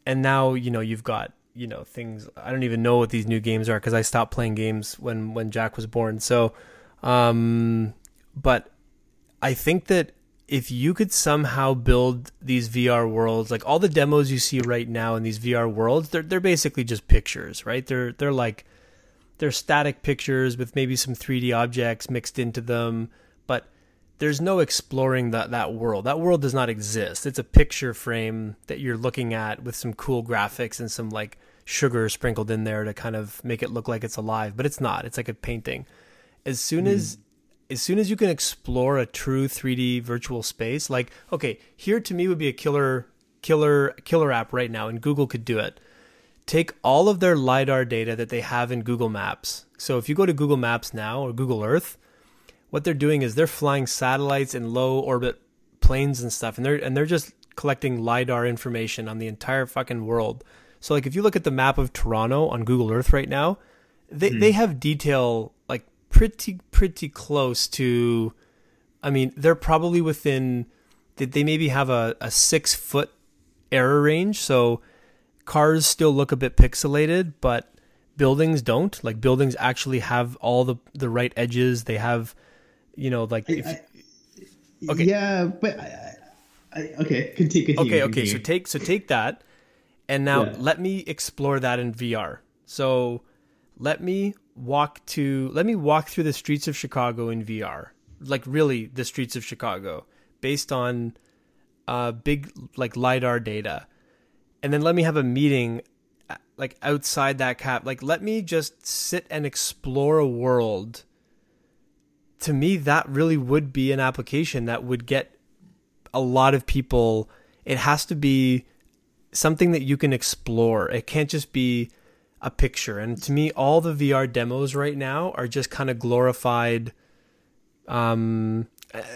and now, you know, you've got, you know, things I don't even know what these new games are because I stopped playing games when when Jack was born. So um but I think that if you could somehow build these VR worlds, like all the demos you see right now in these VR worlds, they're they're basically just pictures, right? They're they're like they're static pictures with maybe some 3D objects mixed into them, but there's no exploring that that world. That world does not exist. It's a picture frame that you're looking at with some cool graphics and some like sugar sprinkled in there to kind of make it look like it's alive, but it's not. It's like a painting. As soon mm. as as soon as you can explore a true 3D virtual space, like okay, here to me would be a killer killer killer app right now and Google could do it. Take all of their lidar data that they have in Google Maps. So if you go to Google Maps now or Google Earth, what they're doing is they're flying satellites in low orbit planes and stuff and they're and they're just collecting lidar information on the entire fucking world. So like if you look at the map of Toronto on Google Earth right now, they mm. they have detail like pretty pretty close to I mean, they're probably within they maybe have a, a six foot error range. So cars still look a bit pixelated, but buildings don't. Like buildings actually have all the the right edges. They have, you know, like if, I, okay, yeah, but I, I, okay, continue, continue. Okay, okay. So take so take that, and now yeah. let me explore that in VR. So let me walk to let me walk through the streets of Chicago in VR. Like really the streets of Chicago based on uh big like lidar data. And then let me have a meeting uh, like outside that cap. Like let me just sit and explore a world. To me that really would be an application that would get a lot of people it has to be something that you can explore. It can't just be a picture. And to me, all the VR demos right now are just kind of glorified. Um,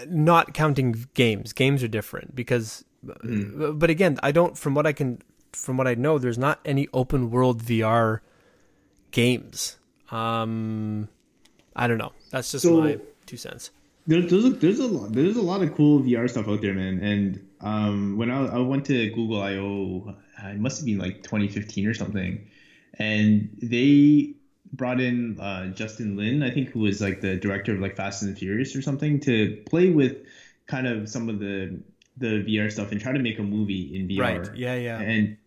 not counting games. Games are different because, mm. but again, I don't. From what I can, from what I know, there's not any open world VR games. Um, I don't know. That's just so, my two cents. There, there's a, there's a lot there's a lot of cool VR stuff out there, man. And um, when I, I went to Google I/O, it must have been like 2015 or something and they brought in uh, Justin Lin, I think, who was like the director of like Fast and the Furious or something, to play with kind of some of the the VR stuff and try to make a movie in VR. Right. Yeah. Yeah. And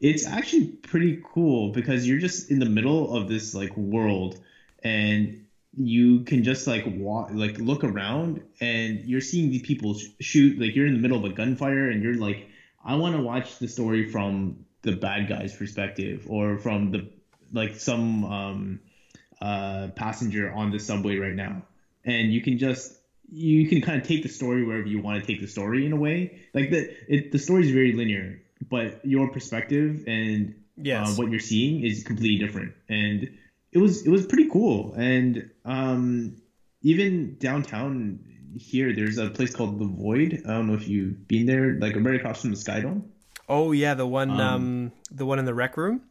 it's actually pretty cool because you're just in the middle of this like world and you can just like walk like look around and you're seeing these people shoot like you're in the middle of a gunfire and you're like i want to watch the story from the bad guy's perspective or from the like some um, uh, passenger on the subway right now, and you can just you can kind of take the story wherever you want to take the story in a way. Like the it, the story is very linear, but your perspective and uh, yes. uh, what you're seeing is completely different. And it was it was pretty cool. And um, even downtown here, there's a place called the Void. I don't know if you've been there, like right across from the Skydome. Oh yeah, the one um, um, the one in the rec room.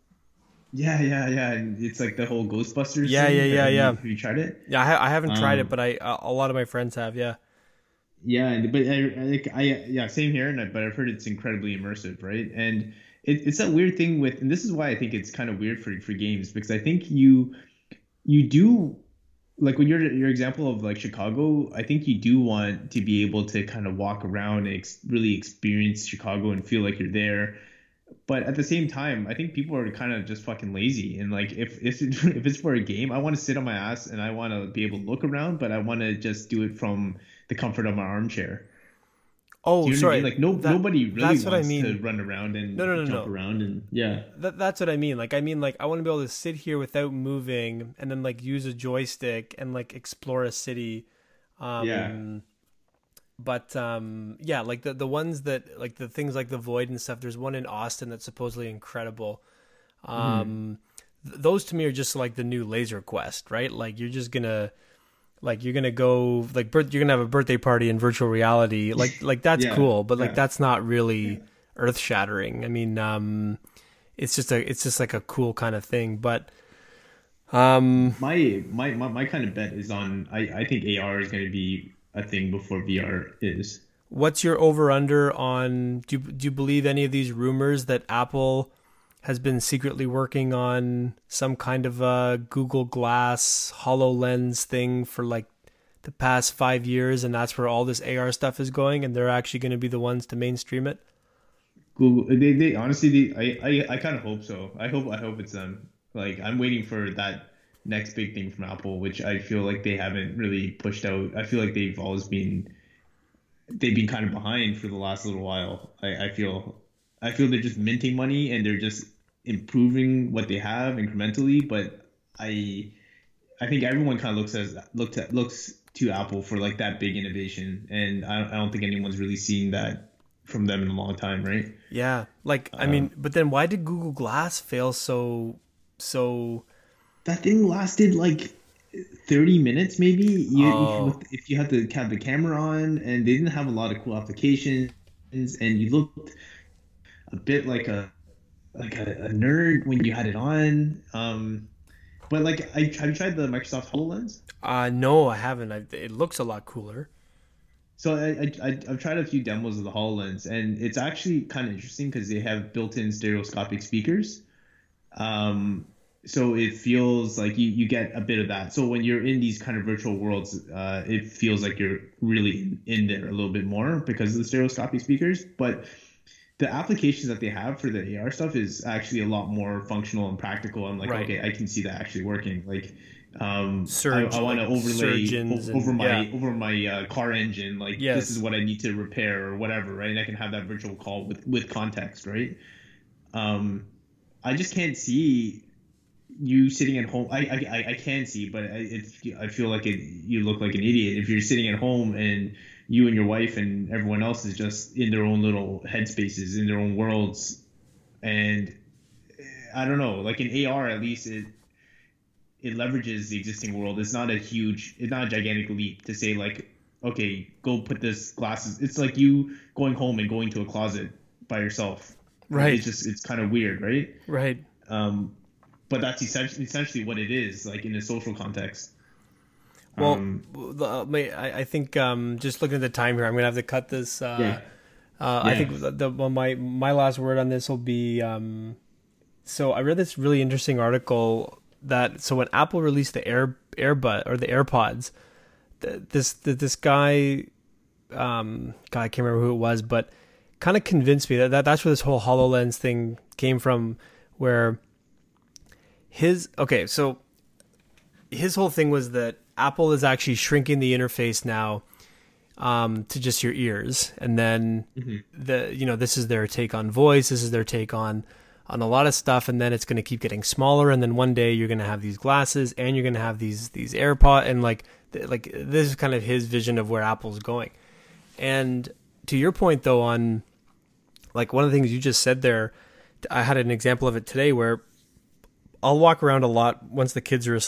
Yeah, yeah, yeah. And it's like the whole Ghostbusters. Yeah, yeah, yeah, yeah. Have you tried it? Yeah, I, ha- I haven't tried it, um, but I a lot of my friends have. Yeah. Yeah, but I, I, yeah, same here. And but I've heard it's incredibly immersive, right? And it, it's that weird thing with, and this is why I think it's kind of weird for for games because I think you you do like when you're your example of like Chicago, I think you do want to be able to kind of walk around and ex- really experience Chicago and feel like you're there. But at the same time, I think people are kind of just fucking lazy. And like if if if it's for a game, I want to sit on my ass and I want to be able to look around, but I want to just do it from the comfort of my armchair. Oh, you know sorry. I mean? Like no, that, nobody really wants I mean. to run around and no, no, no, jump no. around and yeah. That, that's what I mean. Like I mean, like I want to be able to sit here without moving and then like use a joystick and like explore a city. Um, yeah. But um, yeah, like the the ones that like the things like the void and stuff. There's one in Austin that's supposedly incredible. Mm-hmm. Um, mm-hmm. th- those to me are just like the new Laser Quest, right? Like you're just gonna like you're gonna go like birth, you're gonna have a birthday party in virtual reality like like that's yeah, cool but like yeah. that's not really yeah. earth shattering i mean um it's just a it's just like a cool kind of thing but um my my my, my kind of bet is on i i think ar is going to be a thing before vr is what's your over under on do, do you believe any of these rumors that apple has been secretly working on some kind of a Google Glass HoloLens thing for like the past five years, and that's where all this AR stuff is going, and they're actually going to be the ones to mainstream it? Google, they, they honestly, they, I, I, I kind of hope so. I hope, I hope it's them. Like, I'm waiting for that next big thing from Apple, which I feel like they haven't really pushed out. I feel like they've always been, they've been kind of behind for the last little while. I, I feel, I feel they're just minting money and they're just improving what they have incrementally. But I, I think everyone kind of looks as looked at looks to Apple for like that big innovation, and I, I don't think anyone's really seeing that from them in a long time, right? Yeah, like I mean, Um, but then why did Google Glass fail so so? That thing lasted like 30 minutes, maybe. You, Oh. if, if you had to have the camera on, and they didn't have a lot of cool applications, and you looked a bit like a like a, a nerd when you had it on. Um, but like, I have you tried the Microsoft Hololens? Uh no, I haven't. I, it looks a lot cooler. So I, I, I I've tried a few demos of the Hololens, and it's actually kind of interesting because they have built-in stereoscopic speakers. Um, so it feels like you, you get a bit of that. So when you're in these kind of virtual worlds, uh, it feels like you're really in there a little bit more because of the stereoscopic speakers. But the applications that they have for the AR stuff is actually a lot more functional and practical. I'm like, Right. okay, I can see that actually working. Like, um, Surge- I, I want to like overlay o- over and- my yeah. over my uh, car engine. Like, Yes. this is what I need to repair or whatever, right? And I can have that virtual call with with context, right? Um, I just can't see you sitting at home. I I, I- can see, but I, it's, I feel like it, you look like an idiot if you're sitting at home and you and your wife and everyone else is just in their own little headspaces, in their own worlds, and eh, I don't know. Like in AR, at least it it leverages the existing world. It's not a huge, it's not a gigantic leap to say like, okay, go put this glasses. It's like you going home and going to a closet by yourself. Right. It's just it's kind of weird, right? Right. Um, but that's essentially essentially what it is, like in a social context. Well, Um, the, uh, I, I think um, just looking at the time here, I'm gonna have to cut this. Uh, Yeah. uh, I think the, the well, my my last word on this will be. Um, so I read this really interesting article that so when Apple released the Air Airbud or the AirPods, th- this th- this guy, um, God, I can't remember who it was, but kind of convinced me that, that that's where this whole Hololens thing came from, where his okay, so his whole thing was that Apple is actually shrinking the interface now um, to just your ears, and then the you know this is their take on voice, this is their take on on a lot of stuff, and then it's going to keep getting smaller, and then one day you're going to have these glasses, and you're going to have these these AirPod, and like th- like this is kind of his vision of where Apple's going. And to your point though, on like one of the things you just said there, I had an example of it today where I'll walk around a lot once the kids are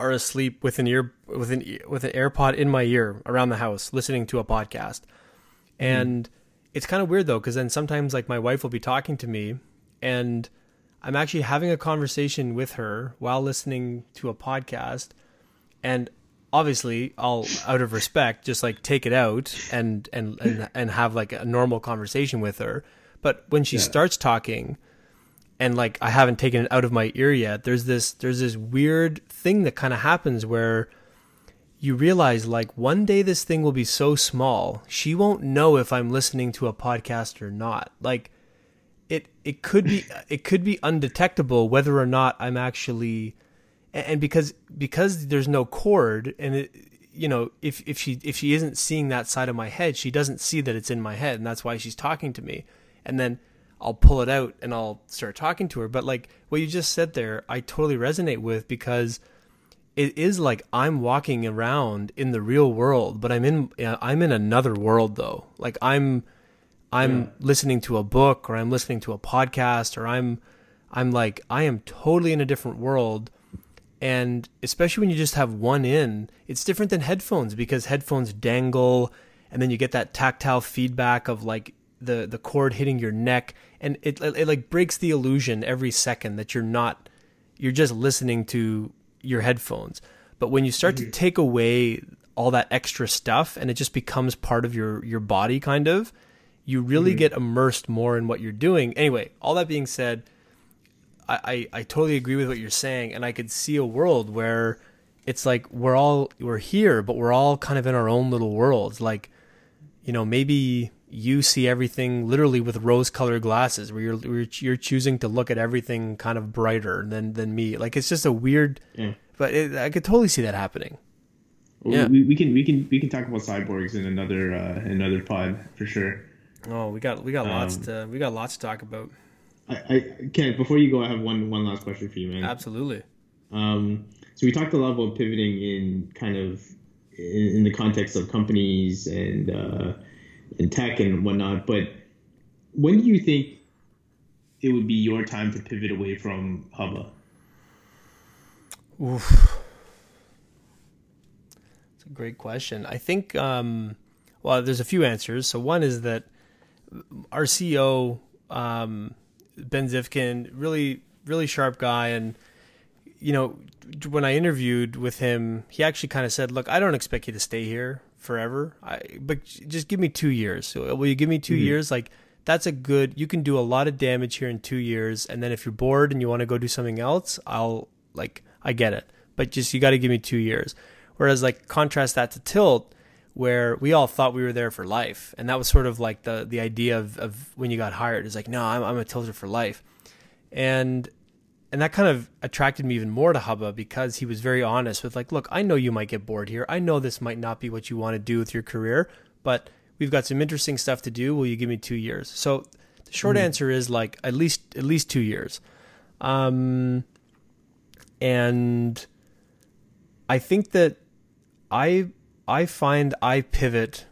are asleep with an ear with an with an AirPod in my ear around the house listening to a podcast. Hmm. And it's kind of weird though cuz then sometimes like my wife will be talking to me and I'm actually having a conversation with her while listening to a podcast and obviously I'll out of respect just like take it out and and and, and have like a normal conversation with her. But when she starts talking, and like I haven't taken it out of my ear yet. There's this there's this weird thing that kind of happens where you realize like one day this thing will be so small she won't know if I'm listening to a podcast or not. Like it it could be it could be undetectable whether or not I'm actually and because because there's no cord and it you know if if she if she isn't seeing that side of my head she doesn't see that it's in my head and that's why she's talking to me and then I'll pull it out and I'll start talking to her. But like what you just said there I totally resonate with because it is like I'm walking around in the real world but I'm in uh, I'm in another world though. Like I'm I'm listening to a book or I'm listening to a podcast or I'm I'm like I am totally in a different world. And especially when you just have one in it's different than headphones because headphones dangle and then you get that tactile feedback of like the the cord hitting your neck and it, it, it like breaks the illusion every second that you're not you're just listening to your headphones. But when you start to mm-hmm. take away all that extra stuff and it just becomes part of your your body kind of you really mm-hmm. get immersed more in what you're doing. Anyway all that being said I, I, I totally agree with what you're saying, and I could see a world where it's like we're all we're here, but we're all kind of in our own little worlds. Like, you know, maybe you see everything literally with rose-colored glasses, where you're you're choosing to look at everything kind of brighter than than me. Like, it's just a weird. Yeah. But it, I could totally see that happening. Well, Yeah. we, we can we can we can talk about cyborgs in another uh, another pod for sure. Oh, we got we got lots Um, to we got lots to talk about. I, I Ken, before you go, I have one one last question for you, man. Absolutely. Um, so we talked a lot about pivoting in kind of in, in the context of companies and uh, and tech and whatnot. But when do you think it would be your time to pivot away from Hubba? Oof. It's a great question. I think, um, well, there's a few answers. So one is that our CEO, um, Ben Zifkin, really, really sharp guy. And, you know, when I interviewed with him, he actually kind of said, look, I don't expect you to stay here forever, I, but just give me two years. Uh, will you give me 2 mm-hmm. years? Like, that's a good, you can do a lot of damage here in two years. And then if you're bored and you want to go do something else, I'll, like, I get it. But just, you got to give me two years. Whereas, like, contrast that to Tilt, where we all thought we were there for life. And that was sort of like the, the idea of, of when you got hired is like, no, I'm, I'm a tilter for life. And, and that kind of attracted me even more to Hubba because he was very honest with like, look, I know you might get bored here. I know this might not be what you want to do with your career, but we've got some interesting stuff to do. Will you give me two years? So the short answer is like at least at least two years. Um, and I think that I I find I pivot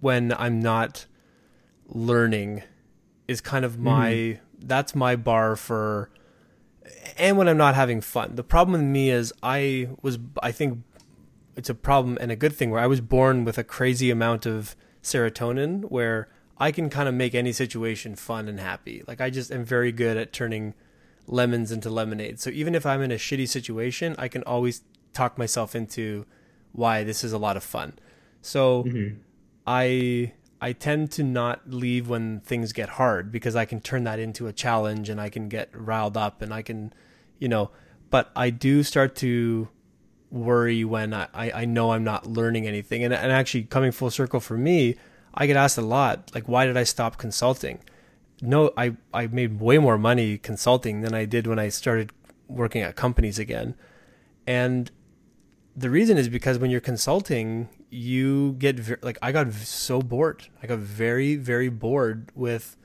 when I'm not learning is kind of my that's my bar for and when I'm not having fun. The problem with me is I was I think it's a problem and a good thing where I was born with a crazy amount of serotonin where I can kind of make any situation fun and happy. Like I just am very good at turning lemons into lemonade. So even if I'm in a shitty situation, I can always talk myself into why this is a lot of fun. So mm-hmm. I I tend to not leave when things get hard because I can turn that into a challenge and I can get riled up and I can, you know, but I do start to worry when I, I, know I'm not learning anything. And, and actually, coming full circle for me, I get asked a lot, like, why did I stop consulting? No, I, I made way more money consulting than I did when I started working at companies again. And the reason is because when you're consulting, you get ve- like I got v- so bored. I got very very bored with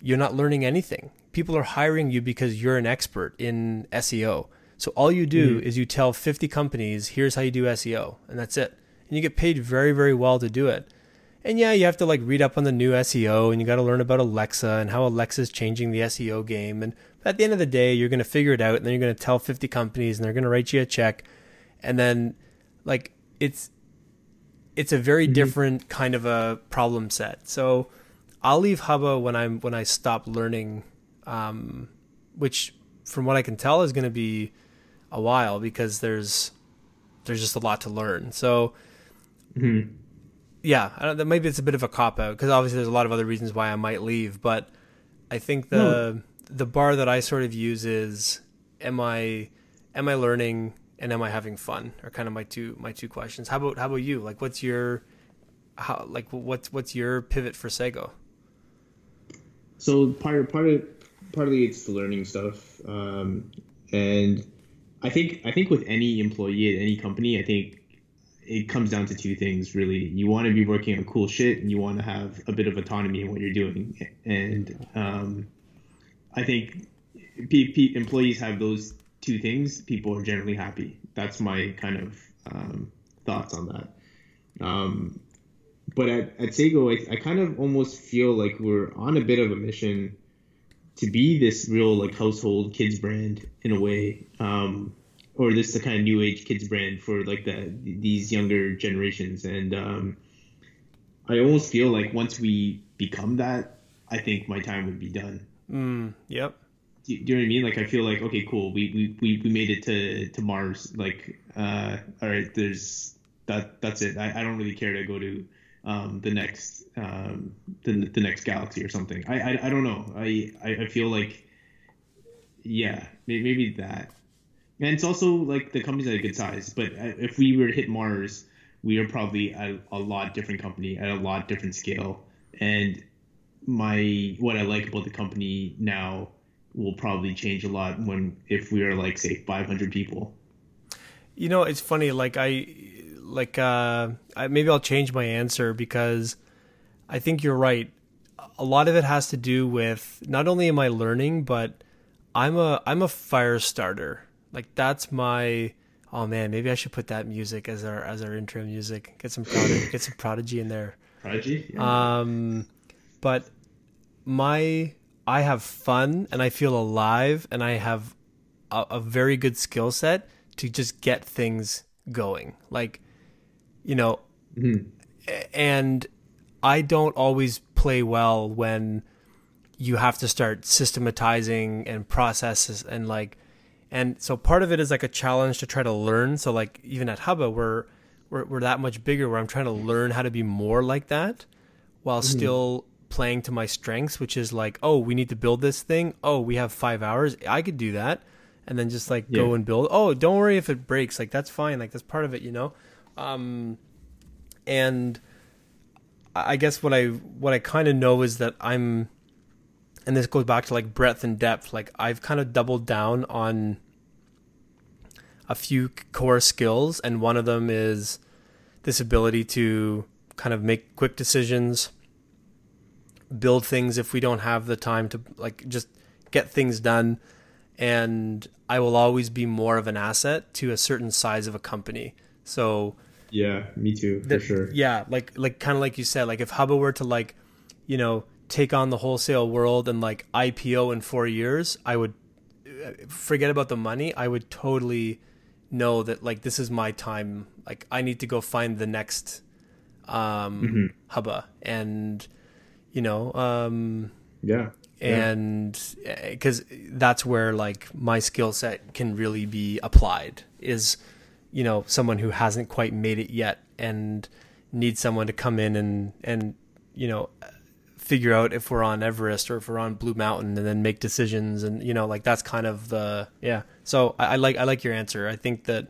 you're not learning anything. People are hiring you because you're an expert in SEO. So all you do mm-hmm. is you tell 50 companies, here's how you do SEO, and that's it. And you get paid very very well to do it. And yeah, you have to like read up on the new SEO and you got to learn about Alexa and how Alexa's changing the SEO game. And at the end of the day, you're going to figure it out and then you're going to tell 50 companies and they're going to write you a check. And then like it's it's a very mm-hmm. different kind of a problem set. So I'll leave Hubba when I'm when I stop learning um, which from what I can tell is going to be a while because there's there's just a lot to learn. So mm-hmm. yeah, I don't, maybe it's a bit of a cop out because obviously there's a lot of other reasons why I might leave, but I think the hmm. the bar that I sort of use is am I am I learning and am I having fun are kind of my two my two questions. How about how about you? Like what's your how like what's what's your pivot for Sago? So part part of partly it's the learning stuff, um, and I think I think with any employee at any company, I think it comes down to two things really. You want to be working on cool shit, and you want to have a bit of autonomy in what you're doing. And um, I think p- p- employees have those two things. People are generally happy. That's my kind of um, thoughts on that. Um, but at, at Sago, I, I kind of almost feel like we're on a bit of a mission to be this real like household kids brand in a way, um, or this the kind of new age kids brand for like the these younger generations. And um, I almost feel like once we become that, I think my time would be done. Mm, yep. Do you, know what I mean? Like I feel like okay, cool, we we, we, we made it to, to Mars. Like uh, all right, there's that that's it. I, I don't really care to go to um, the next um, the, the next galaxy or something. I, I, I don't know. I, I, I feel like yeah, may- maybe that. and it's also like the company's at a good size. But uh, if we were to hit Mars, we are probably a, a lot different company at a lot different scale. And my what I like about the company now will probably change a lot when if we are like say 500 people. You know, it's funny. Like I, like uh, I, maybe I'll change my answer because I think you're right. A lot of it has to do with not only am I learning, but I'm a I'm a fire starter. Like that's my oh man, maybe I should put that music as our as our intro music. Get some prodigy, get some prodigy in there. Prodigy. Yeah. Um, but my I have fun and I feel alive and I have a, a very good skill set to just get things going. Like, you know, mm-hmm. and I don't always play well when you have to start systematizing and processes and like and so part of it is like a challenge to try to learn so like even at hubba we're we're, we're that much bigger where i'm trying to learn how to be more like that while mm-hmm. still playing to my strengths which is like oh we need to build this thing. Oh we have five hours. I could do that. And then just like yeah. go and build. Oh don't worry if it breaks. Like that's fine. Like that's part of it you know? Um and i guess what i what i kind of know is that i'm and this goes back to like breadth and depth. Like i've kind of doubled down on a few core skills. And one of them is this ability to kind of make quick decisions build things if we don't have the time to like just get things done and i will always be more of an asset to a certain size of a company so yeah me too for the, sure yeah like like kind of like you said like if hubba were to like you know take on the wholesale world and like IPO in four years, I would forget about the money. I would totally know that like this is my time. Like I need to go find the next um mm-hmm. hubba and you know um yeah and because yeah. that's where like my skill set can really be applied is you know someone who hasn't quite made it yet and needs someone to come in and and you know figure out if we're on Everest or if we're on Blue Mountain, and then make decisions. And you know, like that's kind of the yeah. So I, I like I like your answer. I think that,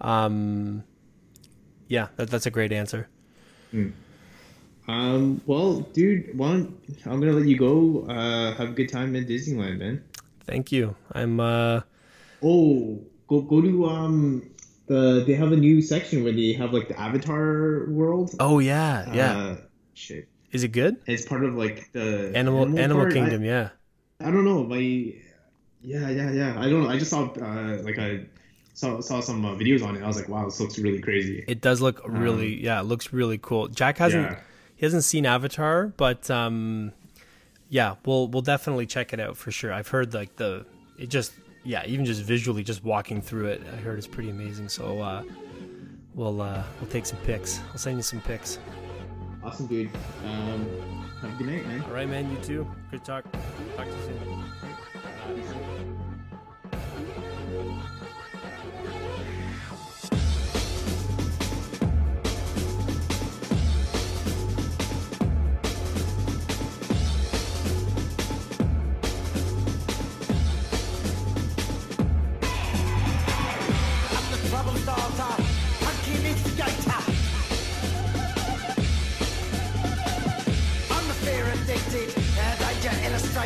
um, yeah, that that's a great answer. Mm. Um. Well, dude, one, I'm gonna let you go. Uh, have a good time in Disneyland, man. Thank you. I'm. uh Oh, go go to um the they have a new section where they have like the Avatar world. Oh yeah, yeah. Uh, shit. Is it good? It's part of like the Animal Animal, animal Kingdom. I, yeah. I don't know. My yeah, yeah, yeah. I don't know. I just saw uh, like I saw saw some uh, videos on it. I was like, wow, this looks really crazy. It does look really um, yeah, it looks really cool. Jack hasn't yeah. He hasn't seen Avatar, but um, yeah, we'll we'll definitely check it out for sure. I've heard like the it just yeah, even just visually, just walking through it, I heard it's pretty amazing. So uh, we'll uh, we'll take some pics. I'll send you some pics. Awesome, dude. Um, have a good night, man. All right, man. You too. Good talk. Talk to you soon.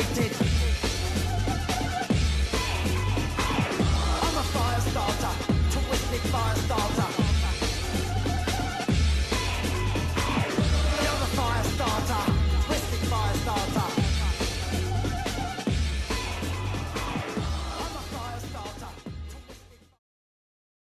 Frustrated. I'm a fire starter, twisted fire starter.